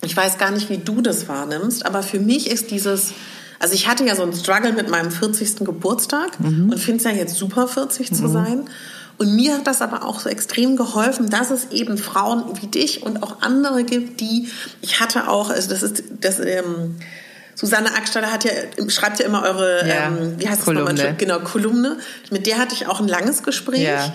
ich weiß gar nicht, wie du das wahrnimmst, aber für mich ist dieses, also ich hatte ja so einen Struggle mit meinem 40. Geburtstag mhm. und finde es ja jetzt super, 40 mhm. zu sein. Und mir hat das aber auch so extrem geholfen, dass es eben Frauen wie dich und auch andere gibt, die, ich hatte auch, also das ist, das, ähm, Susanne Ackstader hat ja, schreibt ja immer eure, ja, ähm, wie heißt Kolumne. das nochmal? Genau, Kolumne. Mit der hatte ich auch ein langes Gespräch. Ja.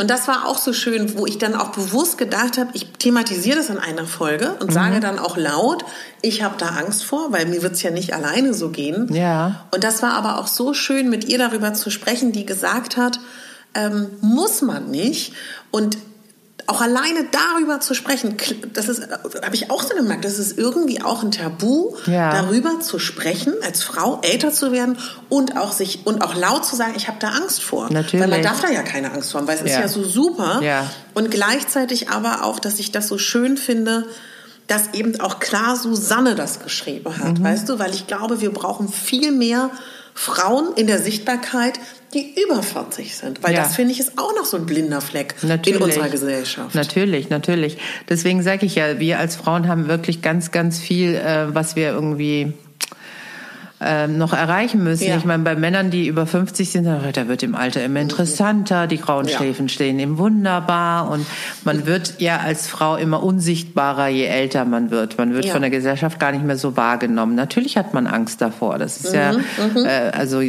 Und das war auch so schön, wo ich dann auch bewusst gedacht habe, ich thematisiere das in einer Folge und mhm. sage dann auch laut, ich habe da Angst vor, weil mir wird es ja nicht alleine so gehen. Ja. Und das war aber auch so schön, mit ihr darüber zu sprechen, die gesagt hat, ähm, muss man nicht. Und auch alleine darüber zu sprechen, das ist, habe ich auch so gemerkt, das ist irgendwie auch ein Tabu, ja. darüber zu sprechen, als Frau älter zu werden und auch sich und auch laut zu sagen, ich habe da Angst vor. Natürlich. Weil man darf da ja keine Angst vor haben, weil es ja. ist ja so super. Ja. Und gleichzeitig aber auch, dass ich das so schön finde, dass eben auch klar Susanne das geschrieben hat, mhm. weißt du, weil ich glaube, wir brauchen viel mehr Frauen in der Sichtbarkeit, die über 40 sind. Weil ja. das, finde ich, ist auch noch so ein blinder Fleck natürlich. in unserer Gesellschaft. Natürlich, natürlich. Deswegen sage ich ja, wir als Frauen haben wirklich ganz, ganz viel, äh, was wir irgendwie ähm, noch erreichen müssen. Ja. Ich meine, bei Männern, die über 50 sind, da wird im Alter immer interessanter, die grauen ja. Schläfen stehen ihm wunderbar und man wird ja als Frau immer unsichtbarer, je älter man wird. Man wird ja. von der Gesellschaft gar nicht mehr so wahrgenommen. Natürlich hat man Angst davor. Das ist mhm. ja, mhm. äh, also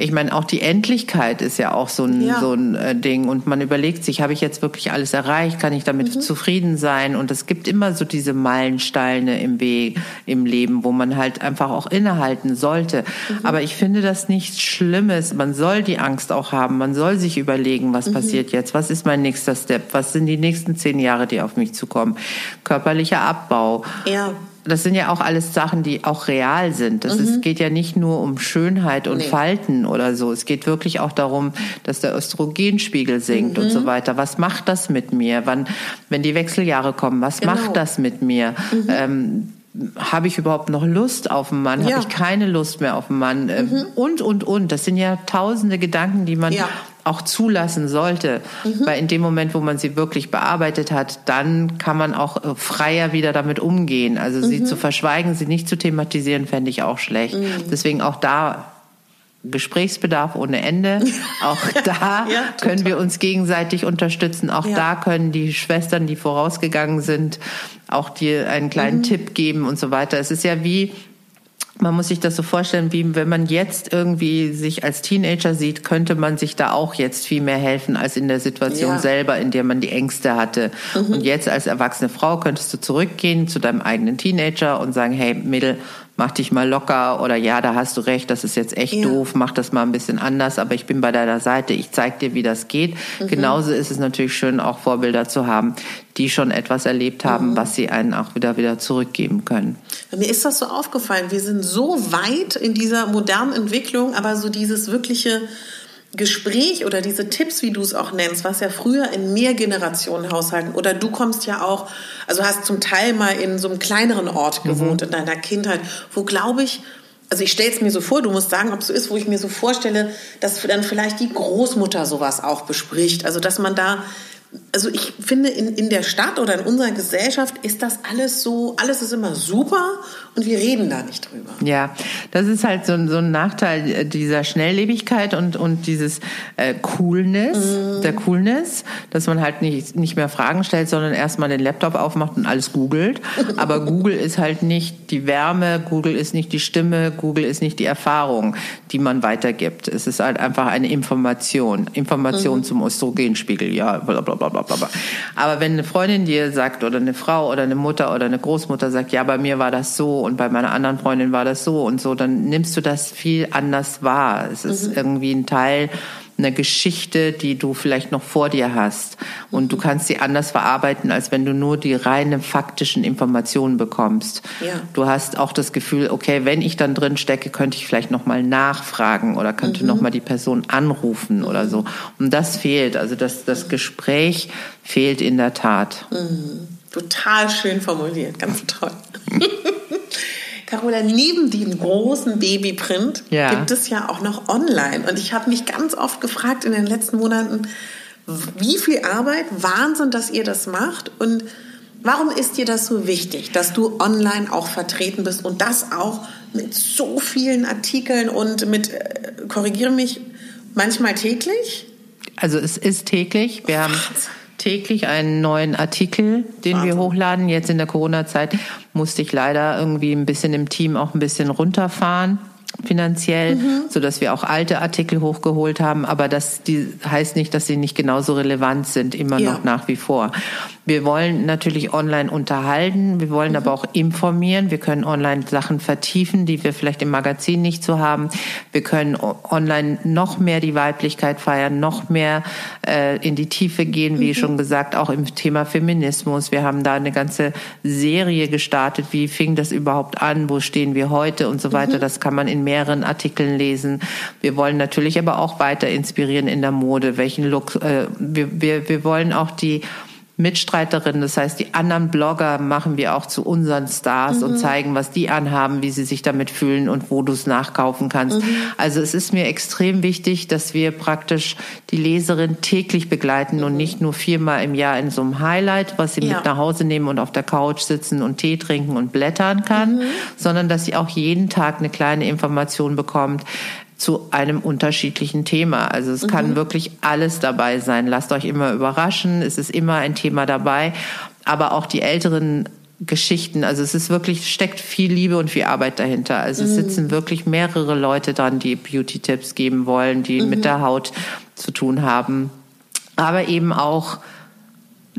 ich meine, auch die Endlichkeit ist ja auch so ein, ja. so ein äh, Ding. Und man überlegt sich, habe ich jetzt wirklich alles erreicht? Kann ich damit mhm. zufrieden sein? Und es gibt immer so diese Meilensteine im Weg, im Leben, wo man halt einfach auch innehalten sollte. Mhm. Aber ich finde das nichts Schlimmes. Man soll die Angst auch haben. Man soll sich überlegen, was mhm. passiert jetzt? Was ist mein nächster Step? Was sind die nächsten zehn Jahre, die auf mich zukommen? Körperlicher Abbau. Ja das sind ja auch alles Sachen, die auch real sind. Es mhm. geht ja nicht nur um Schönheit und nee. Falten oder so. Es geht wirklich auch darum, dass der Östrogenspiegel sinkt mhm. und so weiter. Was macht das mit mir? Wann, wenn die Wechseljahre kommen, was genau. macht das mit mir? Mhm. Ähm, habe ich überhaupt noch Lust auf einen Mann? Ja. Habe ich keine Lust mehr auf einen Mann? Ähm, mhm. Und, und, und. Das sind ja tausende Gedanken, die man ja auch zulassen sollte. Mhm. Weil in dem Moment, wo man sie wirklich bearbeitet hat, dann kann man auch äh, freier wieder damit umgehen. Also mhm. sie zu verschweigen, sie nicht zu thematisieren, fände ich auch schlecht. Mhm. Deswegen auch da Gesprächsbedarf ohne Ende. [laughs] Auch da ja, können wir uns gegenseitig unterstützen. Auch ja. da können die Schwestern, die vorausgegangen sind, auch dir einen kleinen mhm. Tipp geben und so weiter. Es ist ja wie, man muss sich das so vorstellen, wie wenn man jetzt irgendwie sich als Teenager sieht, könnte man sich da auch jetzt viel mehr helfen als in der Situation ja. selber, in der man die Ängste hatte. Mhm. Und jetzt als erwachsene Frau könntest du zurückgehen zu deinem eigenen Teenager und sagen, hey Mädel, mach dich mal locker oder ja, da hast du recht, das ist jetzt echt ja. doof, mach das mal ein bisschen anders, aber ich bin bei deiner Seite, ich zeig dir, wie das geht. Mhm. Genauso ist es natürlich schön, auch Vorbilder zu haben, die schon etwas erlebt haben, mhm. was sie einen auch wieder wieder zurückgeben können. Mir ist das so aufgefallen, wir sind so weit in dieser modernen Entwicklung, aber so dieses wirkliche Gespräch oder diese Tipps, wie du es auch nennst, was ja früher in Mehrgenerationenhaushalten oder du kommst ja auch, also hast zum Teil mal in so einem kleineren Ort mhm. gewohnt mhm. in deiner Kindheit, wo glaube ich, also ich stelle es mir so vor, du musst sagen, ob es so ist, wo ich mir so vorstelle, dass dann vielleicht die Großmutter sowas auch bespricht. Also dass man da also ich finde, in, in der Stadt oder in unserer Gesellschaft ist das alles so, alles ist immer super und wir reden da nicht drüber. Ja, das ist halt so, so ein Nachteil dieser Schnelllebigkeit und, und dieses äh, Coolness, mm. der Coolness, dass man halt nicht, nicht mehr Fragen stellt, sondern erstmal den Laptop aufmacht und alles googelt. [laughs] Aber Google ist halt nicht die Wärme, Google ist nicht die Stimme, Google ist nicht die Erfahrung, die man weitergibt. Es ist halt einfach eine Information. Information mm. zum Östrogenspiegel, ja, bla bla bla bla bla. Aber wenn eine Freundin dir sagt oder eine Frau oder eine Mutter oder eine Großmutter sagt, ja, bei mir war das so und bei meiner anderen Freundin war das so und so, dann nimmst du das viel anders wahr. Es ist mhm. irgendwie ein Teil eine Geschichte, die du vielleicht noch vor dir hast. Und du kannst sie anders verarbeiten, als wenn du nur die reinen faktischen Informationen bekommst. Ja. Du hast auch das Gefühl, okay, wenn ich dann drin stecke, könnte ich vielleicht noch mal nachfragen oder könnte mhm. noch mal die Person anrufen oder so. Und das fehlt. Also das, das Gespräch fehlt in der Tat. Mhm. Total schön formuliert, ganz toll. [laughs] Carola, neben dem großen Babyprint ja. gibt es ja auch noch online. Und ich habe mich ganz oft gefragt in den letzten Monaten, wie viel Arbeit, Wahnsinn, dass ihr das macht. Und warum ist dir das so wichtig, dass du online auch vertreten bist und das auch mit so vielen Artikeln und mit, äh, korrigiere mich, manchmal täglich? Also es ist täglich. Wir haben täglich einen neuen Artikel, den Wahnsinn. wir hochladen. Jetzt in der Corona-Zeit musste ich leider irgendwie ein bisschen im Team auch ein bisschen runterfahren finanziell, mhm. so dass wir auch alte Artikel hochgeholt haben. Aber das die, heißt nicht, dass sie nicht genauso relevant sind, immer ja. noch nach wie vor. Wir wollen natürlich online unterhalten, wir wollen mhm. aber auch informieren. Wir können online Sachen vertiefen, die wir vielleicht im Magazin nicht so haben. Wir können online noch mehr die Weiblichkeit feiern, noch mehr äh, in die Tiefe gehen, wie mhm. schon gesagt, auch im Thema Feminismus. Wir haben da eine ganze Serie gestartet. Wie fing das überhaupt an? Wo stehen wir heute und so weiter? Mhm. Das kann man in mehreren Artikeln lesen. Wir wollen natürlich aber auch weiter inspirieren in der Mode. Welchen Look? Äh, wir, wir, wir wollen auch die Mitstreiterinnen, das heißt, die anderen Blogger machen wir auch zu unseren Stars mhm. und zeigen, was die anhaben, wie sie sich damit fühlen und wo du es nachkaufen kannst. Mhm. Also es ist mir extrem wichtig, dass wir praktisch die Leserin täglich begleiten mhm. und nicht nur viermal im Jahr in so einem Highlight, was sie ja. mit nach Hause nehmen und auf der Couch sitzen und Tee trinken und blättern kann, mhm. sondern dass sie auch jeden Tag eine kleine Information bekommt, zu einem unterschiedlichen Thema. Also es mhm. kann wirklich alles dabei sein. Lasst euch immer überraschen. Es ist immer ein Thema dabei. Aber auch die älteren Geschichten. Also es ist wirklich, steckt viel Liebe und viel Arbeit dahinter. Also es mhm. sitzen wirklich mehrere Leute dran, die Beauty-Tipps geben wollen, die mhm. mit der Haut zu tun haben. Aber eben auch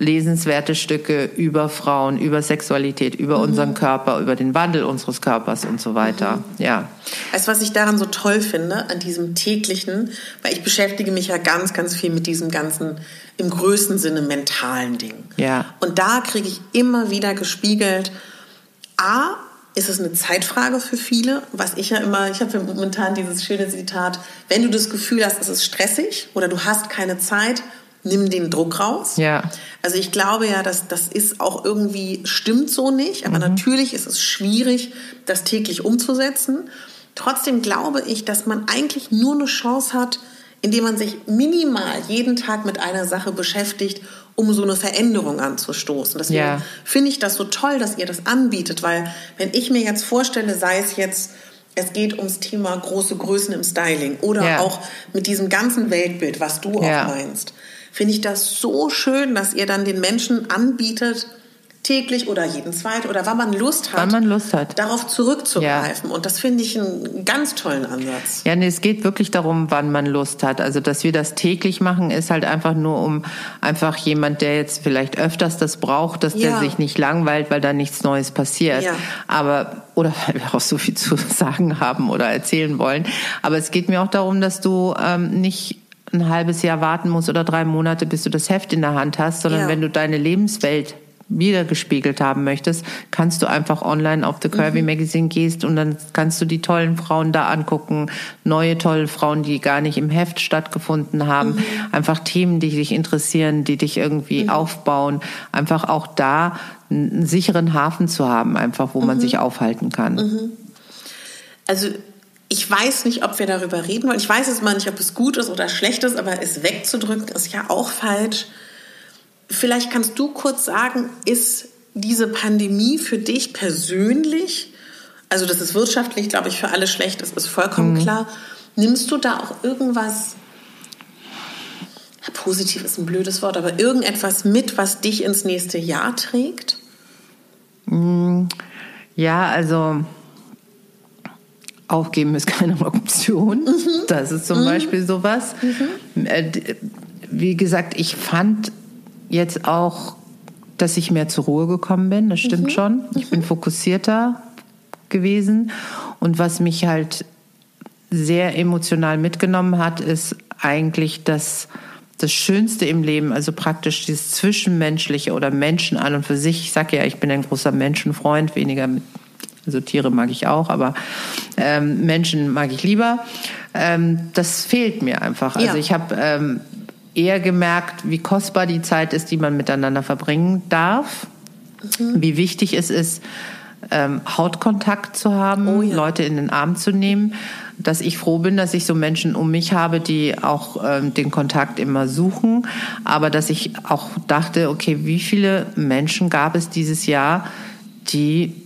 lesenswerte Stücke über Frauen, über Sexualität, über mhm. unseren Körper, über den Wandel unseres Körpers und so weiter. Mhm. Ja. Weißt du, was ich daran so toll finde, an diesem täglichen, weil ich beschäftige mich ja ganz, ganz viel mit diesem ganzen, im größten Sinne mentalen Ding. Ja. Und da kriege ich immer wieder gespiegelt, A, ist es eine Zeitfrage für viele, was ich ja immer, ich habe momentan dieses schöne Zitat, wenn du das Gefühl hast, es ist stressig oder du hast keine Zeit, nimm den Druck raus. Ja. Also ich glaube ja, dass das ist auch irgendwie stimmt so nicht, aber mhm. natürlich ist es schwierig, das täglich umzusetzen. Trotzdem glaube ich, dass man eigentlich nur eine Chance hat, indem man sich minimal jeden Tag mit einer Sache beschäftigt, um so eine Veränderung anzustoßen. Deswegen ja. finde ich das so toll, dass ihr das anbietet, weil wenn ich mir jetzt vorstelle, sei es jetzt es geht ums Thema große Größen im Styling oder ja. auch mit diesem ganzen Weltbild, was du auch meinst, finde ich das so schön, dass ihr dann den Menschen anbietet, täglich oder jeden zweiten oder wann man Lust hat, wann man Lust hat. darauf zurückzugreifen. Ja. Und das finde ich einen ganz tollen Ansatz. Ja, nee, es geht wirklich darum, wann man Lust hat. Also, dass wir das täglich machen, ist halt einfach nur um einfach jemand, der jetzt vielleicht öfters das braucht, dass ja. der sich nicht langweilt, weil da nichts Neues passiert. Ja. Aber, oder weil wir auch so viel zu [laughs] sagen haben oder erzählen wollen. Aber es geht mir auch darum, dass du ähm, nicht ein halbes Jahr warten musst oder drei Monate, bis du das Heft in der Hand hast, sondern ja. wenn du deine Lebenswelt wiedergespiegelt haben möchtest, kannst du einfach online auf The Curvy mhm. Magazine gehst und dann kannst du die tollen Frauen da angucken, neue tolle Frauen, die gar nicht im Heft stattgefunden haben, mhm. einfach Themen, die dich interessieren, die dich irgendwie mhm. aufbauen, einfach auch da einen sicheren Hafen zu haben, einfach wo man mhm. sich aufhalten kann. Mhm. Also ich weiß nicht, ob wir darüber reden wollen. Ich weiß es mal nicht, ob es gut ist oder schlecht ist, aber es wegzudrücken ist ja auch falsch. Vielleicht kannst du kurz sagen, ist diese Pandemie für dich persönlich, also das ist wirtschaftlich, glaube ich, für alle schlecht, das ist vollkommen mhm. klar. Nimmst du da auch irgendwas, ja, positiv ist ein blödes Wort, aber irgendetwas mit, was dich ins nächste Jahr trägt? Mhm. Ja, also aufgeben ist keine [laughs] Option. Mhm. Das ist zum mhm. Beispiel sowas. Mhm. Äh, wie gesagt, ich fand jetzt auch, dass ich mehr zur Ruhe gekommen bin. Das stimmt mhm. schon. Ich bin mhm. fokussierter gewesen. Und was mich halt sehr emotional mitgenommen hat, ist eigentlich das, das Schönste im Leben, also praktisch dieses Zwischenmenschliche oder Menschen an und für sich. Ich sage ja, ich bin ein großer Menschenfreund, weniger mit, also Tiere mag ich auch, aber ähm, Menschen mag ich lieber. Ähm, das fehlt mir einfach. Also ja. ich habe ähm, eher gemerkt, wie kostbar die Zeit ist, die man miteinander verbringen darf, mhm. wie wichtig es ist, ähm, Hautkontakt zu haben, oh ja. Leute in den Arm zu nehmen, dass ich froh bin, dass ich so Menschen um mich habe, die auch ähm, den Kontakt immer suchen, aber dass ich auch dachte, okay, wie viele Menschen gab es dieses Jahr, die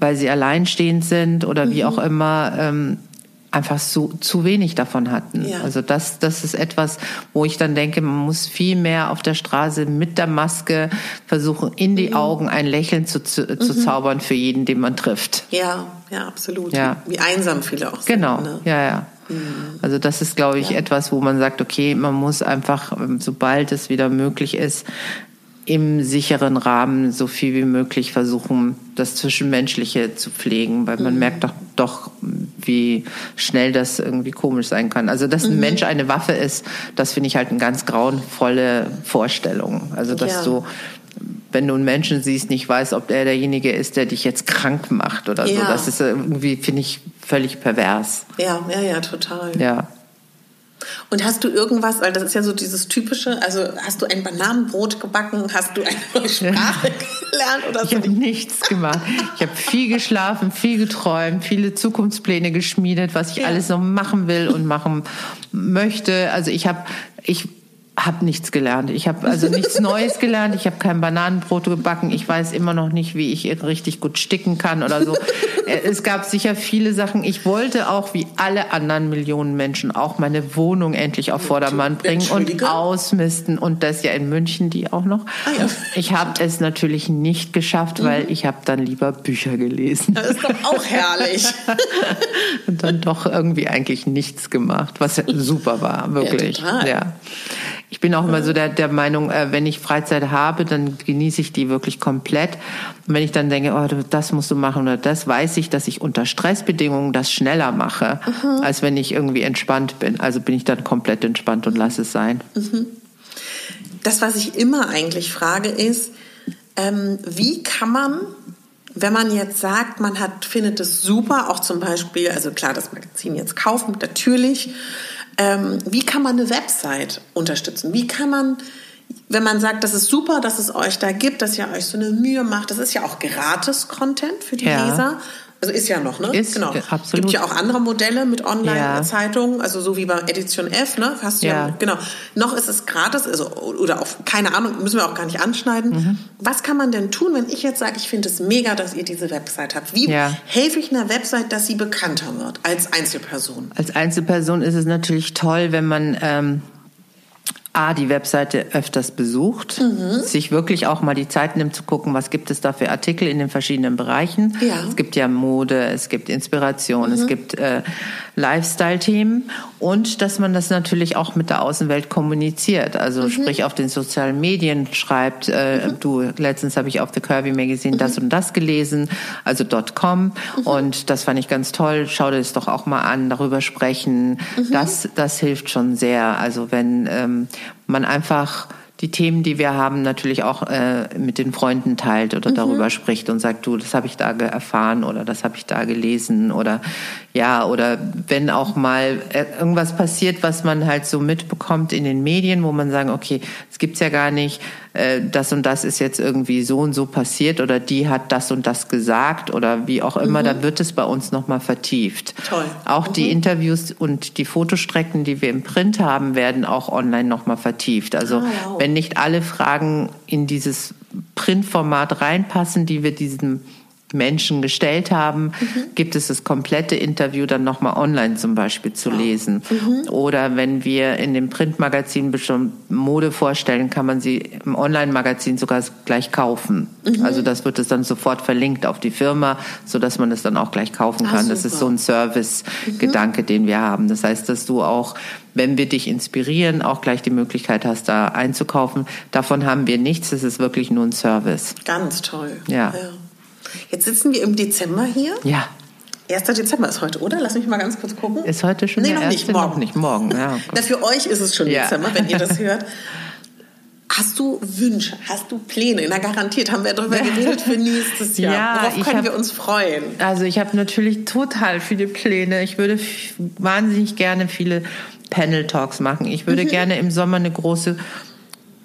weil sie alleinstehend sind oder mhm. wie auch immer ähm, einfach so, zu wenig davon hatten. Ja. Also das, das ist etwas, wo ich dann denke, man muss viel mehr auf der Straße mit der Maske versuchen, in die mhm. Augen ein Lächeln zu, zu, mhm. zu, zaubern für jeden, den man trifft. Ja, ja, absolut. Ja. Wie einsam viele auch sind. Genau, ne? ja, ja. Mhm. Also das ist, glaube ich, ja. etwas, wo man sagt, okay, man muss einfach, ähm, sobald es wieder möglich ist, im sicheren Rahmen so viel wie möglich versuchen, das Zwischenmenschliche zu pflegen, weil man mhm. merkt doch, doch, wie schnell das irgendwie komisch sein kann. Also, dass ein mhm. Mensch eine Waffe ist, das finde ich halt eine ganz grauenvolle Vorstellung. Also, dass ja. du wenn du einen Menschen siehst, nicht weißt, ob er derjenige ist, der dich jetzt krank macht oder ja. so. Das ist irgendwie, finde ich, völlig pervers. Ja, ja, ja, total. Ja. Und hast du irgendwas, weil das ist ja so dieses typische, also hast du ein Bananenbrot gebacken, hast du eine neue Sprache gelernt oder so? Ich habe nichts gemacht. Ich habe viel geschlafen, viel geträumt, viele Zukunftspläne geschmiedet, was ich ja. alles noch machen will und machen möchte. Also ich habe, ich habe nichts gelernt. Ich habe also nichts [laughs] Neues gelernt. Ich habe kein Bananenbrot gebacken. Ich weiß immer noch nicht, wie ich richtig gut sticken kann oder so. [laughs] es gab sicher viele Sachen. Ich wollte auch wie alle anderen Millionen Menschen auch meine Wohnung endlich auf Vordermann bringen und ausmisten und das ja in München die auch noch. Ah, ja. Ich habe es natürlich nicht geschafft, weil mhm. ich habe dann lieber Bücher gelesen. Das ist doch auch herrlich. [laughs] und dann doch irgendwie eigentlich nichts gemacht, was super war, wirklich. Ja, ja. Ich bin auch immer so der, der Meinung, äh, wenn ich Freizeit habe, dann genieße ich die wirklich komplett. Und wenn ich dann denke, oh, das musst du machen oder das, weiß ich, dass ich unter Stressbedingungen das schneller mache, mhm. als wenn ich irgendwie entspannt bin. Also bin ich dann komplett entspannt und lasse es sein. Mhm. Das, was ich immer eigentlich frage, ist, ähm, wie kann man wenn man jetzt sagt, man hat, findet es super, auch zum Beispiel, also klar, das Magazin jetzt kaufen, natürlich, ähm, wie kann man eine Website unterstützen? Wie kann man, wenn man sagt, das ist super, dass es euch da gibt, dass ihr euch so eine Mühe macht, das ist ja auch gratis Content für die ja. Leser. Also ist ja noch, ne? Ist, genau. äh, absolut. Gibt ja auch andere Modelle mit Ja. Online-Zeitungen, also so wie bei Edition F, ne? Hast du ja. Ja. genau. Noch ist es gratis, also oder auf keine Ahnung, müssen wir auch gar nicht anschneiden. Mhm. Was kann man denn tun, wenn ich jetzt sage, ich finde es mega, dass ihr diese Website habt? Wie Ja. helfe ich einer Website, dass sie bekannter wird als Einzelperson? Als Einzelperson ist es natürlich toll, wenn man ähm, A, die Webseite öfters besucht, Mhm. sich wirklich auch mal die Zeit nimmt zu gucken, was gibt es da für Artikel in den verschiedenen Bereichen. Ja. Mhm. Es gibt ja Mode, es gibt Inspiration, es gibt äh, Lifestyle-Themen und dass man das natürlich auch mit der Außenwelt kommuniziert. Also Mhm. sprich auf den sozialen Medien schreibt, äh, du, letztens habe ich auf The Curvy Magazine Mhm. das und das gelesen, also .com und das fand ich ganz toll. Schau dir das doch auch mal an, darüber sprechen. Mhm. Das, das hilft schon sehr. Also wenn ähm, man einfach die Themen, die wir haben, natürlich auch äh, mit den Freunden teilt oder darüber spricht und sagt, du, das habe ich da erfahren oder das habe ich da gelesen oder ja, oder wenn auch mal äh, irgendwas passiert, was man halt so mitbekommt in den Medien, wo man sagen, okay, es gibt's ja gar nicht, äh, das und das ist jetzt irgendwie so und so passiert oder die hat das und das gesagt oder wie auch immer, da wird es bei uns nochmal vertieft. Toll. Auch die Interviews und die Fotostrecken, die wir im Print haben, werden auch online nochmal vertieft. Also Ah, wow. wenn nicht alle Fragen in dieses Printformat reinpassen, die wir diesem Menschen gestellt haben, gibt es das komplette Interview dann nochmal online zum Beispiel zu lesen. Oder wenn wir in dem Printmagazin bestimmt Mode vorstellen, kann man sie im Online-Magazin sogar gleich kaufen. Also das wird es dann sofort verlinkt auf die Firma, so dass man es dann auch gleich kaufen Ah, kann. das ist so ein Service-Gedanke, den wir haben. Das heißt, dass du auch, wenn wir dich inspirieren, auch gleich die Möglichkeit hast, da einzukaufen. Davon haben wir nichts. Das ist wirklich nur ein Service. Ganz toll. Ja. Jetzt sitzen wir im Dezember hier. Ja. 1. Dezember ist heute, oder? Lass mich mal ganz kurz gucken. Ist heute schon nee, noch erste? nicht, morgen. Noch nicht, morgen. Ja, [laughs] Na, für euch ist es schon Ja. Dezember, wenn ihr das [laughs] hört. Hast du Wünsche? Hast du Pläne? Na, garantiert haben wir darüber geredet für nächstes Jahr. Ja, Worauf können hab- wir uns freuen? Also ich habe natürlich total viele Pläne. Ich würde wahnsinnig gerne viele Panel Talks machen. Ich würde gerne im Sommer eine große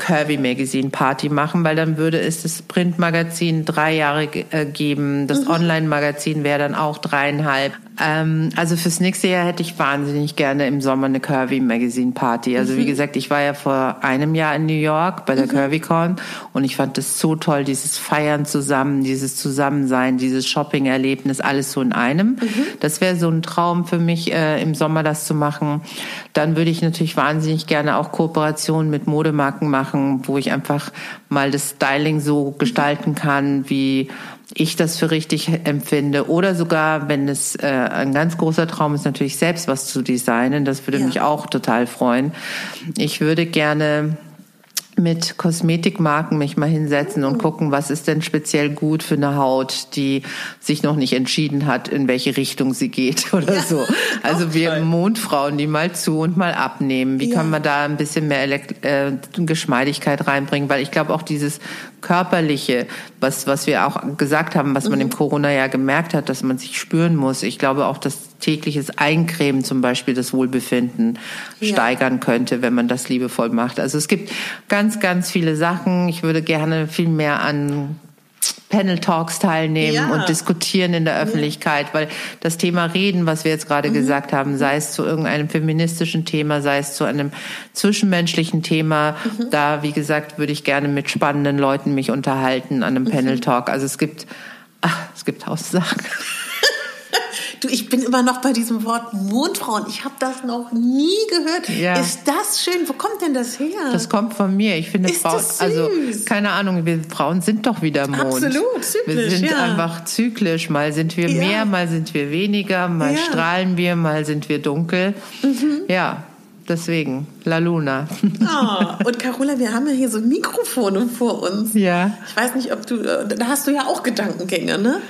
Curvy Magazine Party machen, weil dann würde es das Printmagazin drei Jahre äh, geben. Das Online-Magazin wäre dann auch dreieinhalb. Ähm, also fürs nächste Jahr hätte ich wahnsinnig gerne im Sommer eine Curvy Magazine Party. Also wie gesagt, ich war ja vor einem Jahr in New York bei der CurvyCon und ich fand das so toll, dieses Feiern zusammen, dieses Zusammensein, dieses Shopping-Erlebnis, alles so in einem. Das wäre so ein Traum für mich, äh, im Sommer das zu machen. Dann würde ich natürlich wahnsinnig gerne auch Kooperationen mit Modemarken machen, wo ich einfach mal das Styling so gestalten kann, wie ich das für richtig empfinde. Oder sogar, wenn es äh, ein ganz großer Traum ist, natürlich selbst was zu designen. Das würde Ja. mich auch total freuen. Ich würde gerne mit Kosmetikmarken mich mal hinsetzen und gucken, was ist denn speziell gut für eine Haut, die sich noch nicht entschieden hat, in welche Richtung sie geht [laughs] oder so. Also wir toll. Mondfrauen, die mal zu und mal abnehmen. Wie Ja. kann man da ein bisschen mehr Elekt äh, Geschmeidigkeit reinbringen? Weil ich glaube auch dieses körperliche, was was wir auch gesagt haben, was man Mhm. im Corona ja gemerkt hat, dass man sich spüren muss. Ich glaube auch, dass tägliches Eincremen zum Beispiel das Wohlbefinden Ja. steigern könnte, wenn man das liebevoll macht. Also es gibt ganz, ganz viele Sachen. Ich würde gerne viel mehr an Panel Talks teilnehmen Ja. und diskutieren in der Öffentlichkeit, weil das Thema Reden, was wir jetzt gerade Mhm. gesagt haben, sei es zu irgendeinem feministischen Thema, sei es zu einem zwischenmenschlichen Thema, Mhm. da, wie gesagt, würde ich gerne mit spannenden Leuten mich unterhalten an einem Mhm. Panel Talk. Also es gibt, ach, es gibt tausend Sachen. [laughs] Du, ich bin immer noch bei diesem Wort Mondfrauen. Ich habe das noch nie gehört. Ja. Ist das schön? Wo kommt denn das her? Das kommt von mir. Ich finde Frauen, also keine Ahnung, wir Frauen sind doch wieder Mond. Absolut, zyklisch, Wir sind ja. einfach zyklisch. Mal sind wir Ja. mehr, mal sind wir weniger, mal strahlen wir, mal sind wir dunkel. Ja, deswegen La Luna. Ah, und Carola, wir haben ja hier so Mikrofone vor uns. Ja. Ich weiß nicht, ob du, äh, da hast du ja auch Gedankengänge, ne?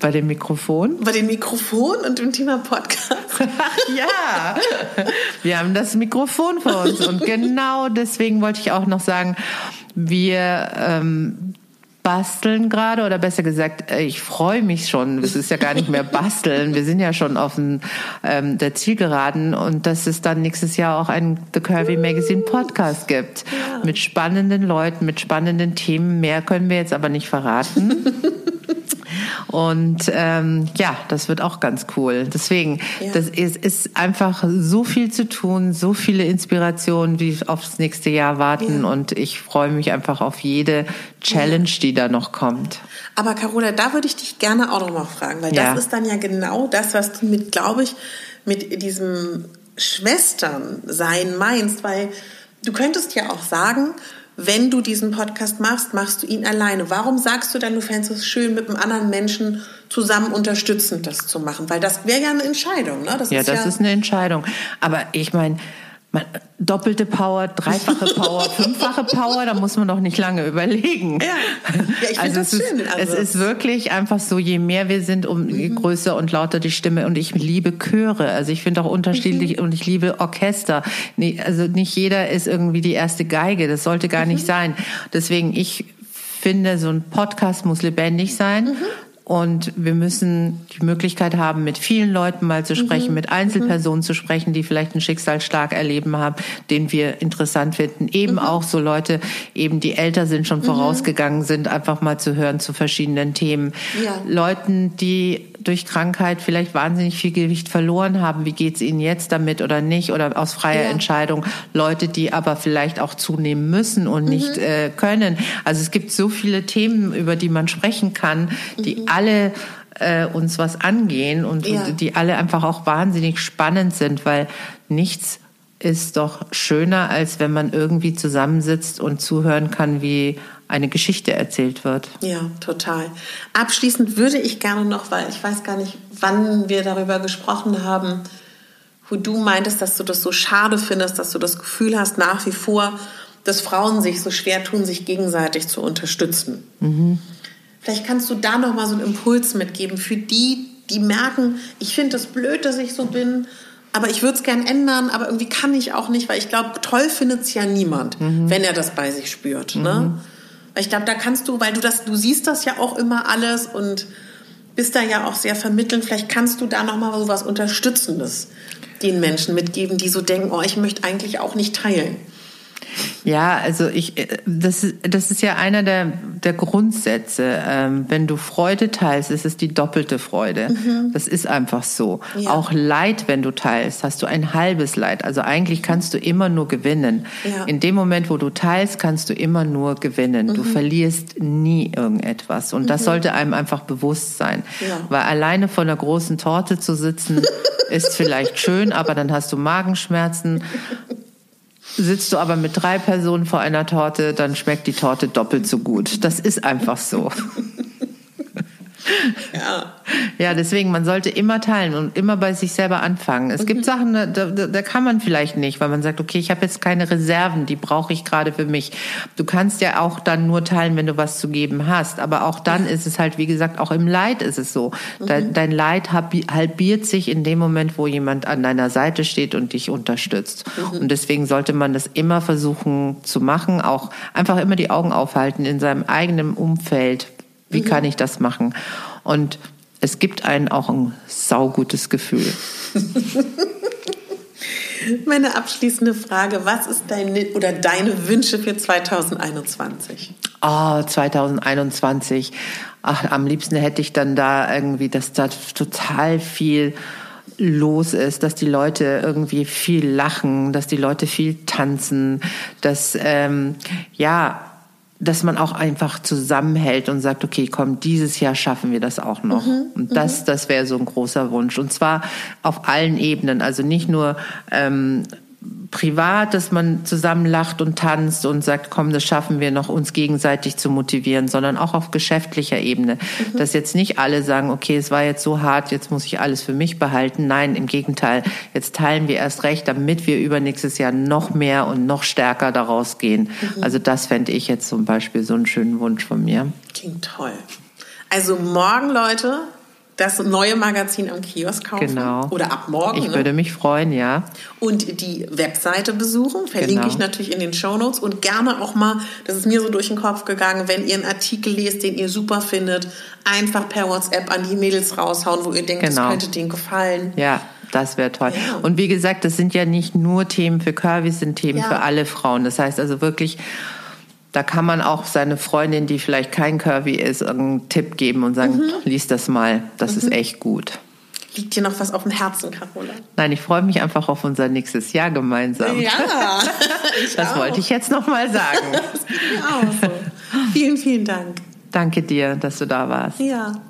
Bei dem Mikrofon. Bei dem Mikrofon und dem Thema Podcast. [laughs] ja, wir haben das Mikrofon vor uns und genau deswegen wollte ich auch noch sagen, wir ähm, basteln gerade oder besser gesagt, äh, ich freue mich schon. Es ist ja gar nicht mehr basteln. Wir sind ja schon auf dem, ähm, der Zielgeraden und dass es dann nächstes Jahr auch einen The Curvy Magazine Podcast gibt ja. mit spannenden Leuten, mit spannenden Themen. Mehr können wir jetzt aber nicht verraten. Und ähm, ja, das wird auch ganz cool. Deswegen, ja. das ist, ist einfach so viel zu tun, so viele Inspirationen, die aufs nächste Jahr warten. Ja. Und ich freue mich einfach auf jede Challenge, die da noch kommt. Aber Carola, da würde ich dich gerne auch noch mal fragen, weil das ist dann ja genau das, was du mit, glaube ich, mit diesem Schwesternsein meinst, weil du könntest ja auch sagen, wenn du diesen Podcast machst, machst du ihn alleine. Warum sagst du dann, du fändest es schön, mit einem anderen Menschen zusammen unterstützend das zu machen? Weil das wäre ja eine Entscheidung, ne? Das ja, ist das ja ist eine Entscheidung. Aber ich meine, doppelte Power, dreifache Power, [laughs] fünffache Power, da muss man doch nicht lange überlegen. Ja, ja ich also, es schön. Ist, also es ist wirklich einfach so, je mehr wir sind, um mhm. größer und lauter die Stimme. Und ich liebe Chöre. Also ich finde auch unterschiedlich mhm. und ich liebe Orchester. Also nicht jeder ist irgendwie die erste Geige. Das sollte gar mhm. nicht sein. Deswegen, ich finde, so ein Podcast muss lebendig sein. Mhm. Und wir müssen die Möglichkeit haben, mit vielen Leuten mal zu sprechen, mhm. mit Einzelpersonen mhm. zu sprechen, die vielleicht einen Schicksalsschlag erleben haben, den wir interessant finden. Eben mhm. auch so Leute, eben die älter sind, schon mhm. vorausgegangen sind, einfach mal zu hören zu verschiedenen Themen. Ja. Leuten, die durch Krankheit vielleicht wahnsinnig viel Gewicht verloren haben. Wie geht's ihnen jetzt damit oder nicht? Oder aus freier ja. Entscheidung. Leute, die aber vielleicht auch zunehmen müssen und mhm. nicht äh, können. Also es gibt so viele Themen, über die man sprechen kann, die mhm. Alle äh, uns was angehen und, ja. und die alle einfach auch wahnsinnig spannend sind, weil nichts ist doch schöner, als wenn man irgendwie zusammensitzt und zuhören kann, wie eine Geschichte erzählt wird. Ja, total. Abschließend würde ich gerne noch, weil ich weiß gar nicht, wann wir darüber gesprochen haben, wo du meintest, dass du das so schade findest, dass du das Gefühl hast, nach wie vor, dass Frauen sich so schwer tun, sich gegenseitig zu unterstützen. Mhm. Vielleicht kannst du da noch mal so einen Impuls mitgeben für die, die merken, ich finde es das blöd, dass ich so bin, aber ich würde es gern ändern, aber irgendwie kann ich auch nicht, weil ich glaube, toll findet es ja niemand, mhm. wenn er das bei sich spürt. Ne? Mhm. Ne? Ich glaube, da kannst du, weil du das, du siehst das ja auch immer alles und bist da ja auch sehr vermittelnd. Vielleicht kannst du da noch mal so was Unterstützendes den Menschen mitgeben, die so denken, oh, ich möchte eigentlich auch nicht teilen. Ja, also ich, äh, das, das ist ja einer der, der Grundsätze. Ähm, wenn du Freude teilst, ist es die doppelte Freude. Mhm. Das ist einfach so. Ja. Auch Leid, wenn du teilst, hast du ein halbes Leid. Also eigentlich kannst du immer nur gewinnen. Ja. In dem Moment, wo du teilst, kannst du immer nur gewinnen. Mhm. Du verlierst nie irgendetwas. Und das mhm. sollte einem einfach bewusst sein. Ja. Weil alleine vor einer großen Torte zu sitzen, [laughs] ist vielleicht schön, aber dann hast du Magenschmerzen. Sitzt du aber mit drei Personen vor einer Torte, dann schmeckt die Torte doppelt so gut. Das ist einfach so. [laughs] Ja. Ja, deswegen, man sollte immer teilen und immer bei sich selber anfangen. Es mhm. gibt Sachen, da, da, da, kann man vielleicht nicht, weil man sagt, okay, ich habe jetzt keine Reserven, die brauche ich gerade für mich. Du kannst ja auch dann nur teilen, wenn du was zu geben hast. Aber auch dann ist es halt, wie gesagt, auch im Leid ist es so. Mhm. Dein, Leid halbiert sich in dem Moment, wo jemand an deiner Seite steht und dich unterstützt. Mhm. Und deswegen sollte man das immer versuchen zu machen, auch einfach immer die Augen aufhalten in seinem eigenen Umfeld wie mhm. kann ich das machen? Und es gibt einen auch ein saugutes Gefühl. [laughs] Meine abschließende Frage, was ist deine oder deine Wünsche für 2021? Oh, 2021. Ach, am liebsten hätte ich dann da irgendwie, dass da total viel los ist, dass die Leute irgendwie viel lachen, dass die Leute viel tanzen, dass ähm, ja dass man auch einfach zusammenhält und sagt, okay, komm, dieses Jahr schaffen wir das auch noch. Mhm, und das, mhm. das wäre so ein großer Wunsch. Und zwar auf allen Ebenen. Also nicht nur ähm, privat, dass man zusammen lacht und tanzt und sagt, komm, das schaffen wir noch, uns gegenseitig zu motivieren, sondern auch auf geschäftlicher Ebene. Mhm. Dass jetzt nicht alle sagen, okay, es war jetzt so hart, jetzt muss ich alles für mich behalten. Nein, im Gegenteil, jetzt teilen wir erst recht, damit wir übernächstes Jahr noch mehr und noch stärker daraus gehen. Mhm. Also das fände ich jetzt zum Beispiel so einen schönen Wunsch von mir. Klingt toll. Also morgen, Leute, das neue Magazin am Kiosk kaufen. Genau. Oder ab morgen. Ich ne? würde mich freuen, ja. Und die Webseite besuchen, verlinke genau. ich natürlich in den Show Notes und gerne auch mal, das ist mir so durch den Kopf gegangen, wenn ihr einen Artikel lest, den ihr super findet, einfach per WhatsApp an die Mädels raushauen, wo ihr denkt, genau. das könnte denen gefallen. Ja. Das wäre toll. Ja. Und wie gesagt, das sind ja nicht nur Themen für Curvy, sind Themen ja. für alle Frauen. Das heißt also wirklich, da kann man auch seine Freundin, die vielleicht kein Curvy ist, einen Tipp geben und sagen, mhm. lies das mal, das mhm. ist echt gut. Liegt dir noch was auf dem Herzen, Carola? Nein, ich freue mich einfach auf unser nächstes Jahr gemeinsam. Ja, [laughs] das auch. wollte ich jetzt noch mal sagen. [laughs] das geht mir auch so. Vielen, vielen Dank. Danke dir, dass du da warst. Ja.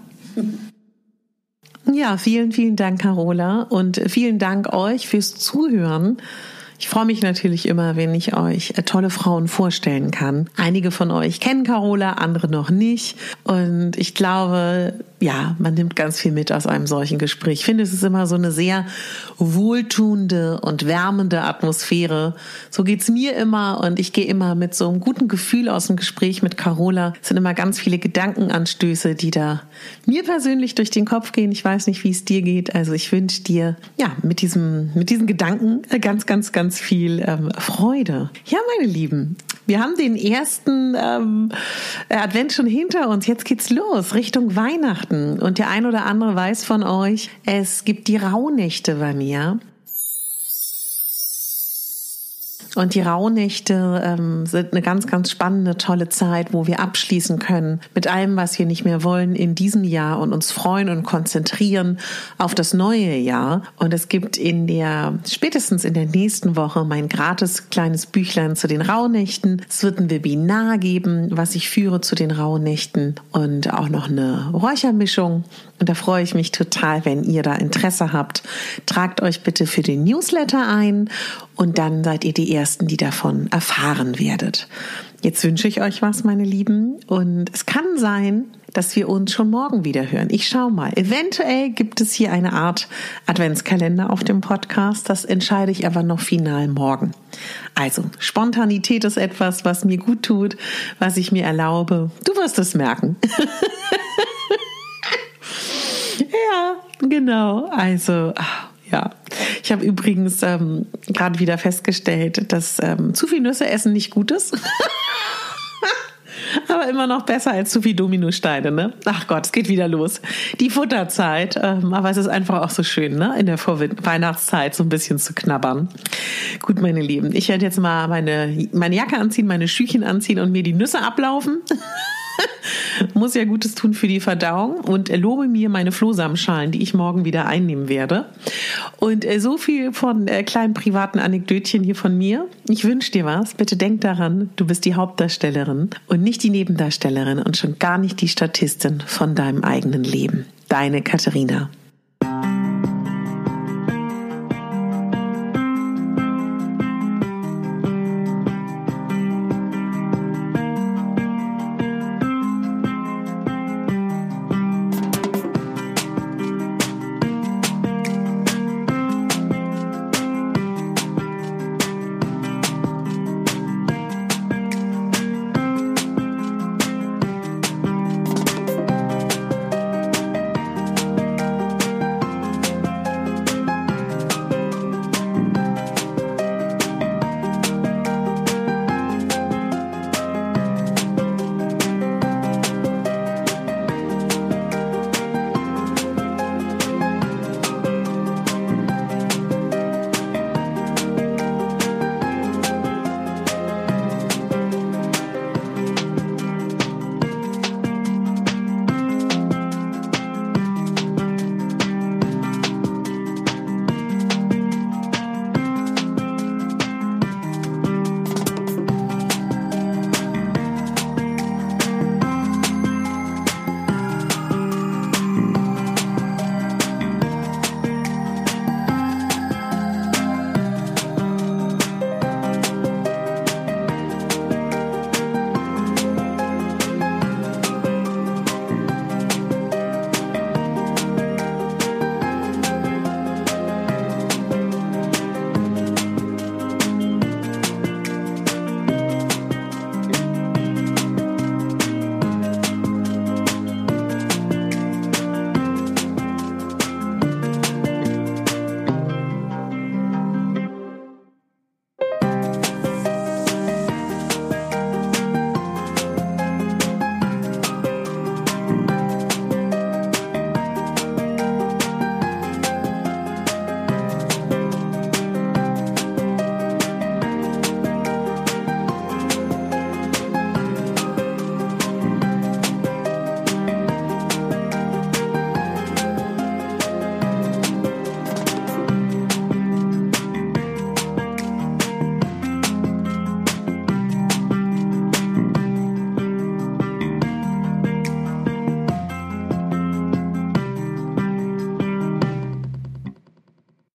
Ja, vielen, vielen Dank, Carola. Und vielen Dank euch fürs Zuhören. Ich freue mich natürlich immer, wenn ich euch äh, tolle Frauen vorstellen kann. Einige von euch kennen Carola, andere noch nicht. Und ich glaube, ja, man nimmt ganz viel mit aus einem solchen Gespräch. Ich finde, es ist immer so eine sehr wohltuende und wärmende Atmosphäre. So geht's mir immer und ich gehe immer mit so einem guten Gefühl aus dem Gespräch mit Carola. Es sind immer ganz viele Gedankenanstöße, die da mir persönlich durch den Kopf gehen. Ich weiß nicht, wie es dir geht. Also ich wünsche dir ja mit diesem mit diesen Gedanken ganz ganz ganz viel ähm, Freude. Ja, meine Lieben, wir haben den ersten ähm, Advent schon hinter uns. Jetzt geht's los Richtung Weihnachten. Und der ein oder andere weiß von euch, es gibt die Rauhnächte bei mir. Und die Rauhnächte ähm, sind eine ganz, ganz spannende, tolle Zeit, wo wir abschließen können mit allem, was wir nicht mehr wollen in diesem Jahr und uns freuen und konzentrieren auf das neue Jahr. Und es gibt in der, spätestens in der nächsten Woche mein gratis kleines Büchlein zu den Rauhnächten. Es wird ein Webinar geben, was ich führe zu den Rauhnächten und auch noch eine Räuchermischung. Und da freue ich mich total, wenn ihr da Interesse habt. Tragt euch bitte für den Newsletter ein und dann seid ihr die Ersten, die davon erfahren werdet. Jetzt wünsche ich euch was, meine Lieben. Und es kann sein, dass wir uns schon morgen wieder hören. Ich schau mal. Eventuell gibt es hier eine Art Adventskalender auf dem Podcast. Das entscheide ich aber noch final morgen. Also, Spontanität ist etwas, was mir gut tut, was ich mir erlaube. Du wirst es merken. [laughs] ja, genau. Also, ja. Ich habe übrigens ähm, gerade wieder festgestellt, dass ähm, zu viel Nüsse essen nicht gut ist. [laughs] Aber immer noch besser als zu viel Dominosteine, ne? Ach Gott, es geht wieder los. Die Futterzeit. Ähm, aber es ist einfach auch so schön, ne? In der Vorweihnachtszeit so ein bisschen zu knabbern. Gut, meine Lieben, ich werde jetzt mal meine, meine Jacke anziehen, meine Schüchen anziehen und mir die Nüsse ablaufen. [laughs] [laughs] Muss ja Gutes tun für die Verdauung und erlobe mir meine Flohsamenschalen, die ich morgen wieder einnehmen werde. Und äh, so viel von äh, kleinen privaten Anekdötchen hier von mir. Ich wünsche dir was. Bitte denk daran, du bist die Hauptdarstellerin und nicht die Nebendarstellerin und schon gar nicht die Statistin von deinem eigenen Leben. Deine Katharina.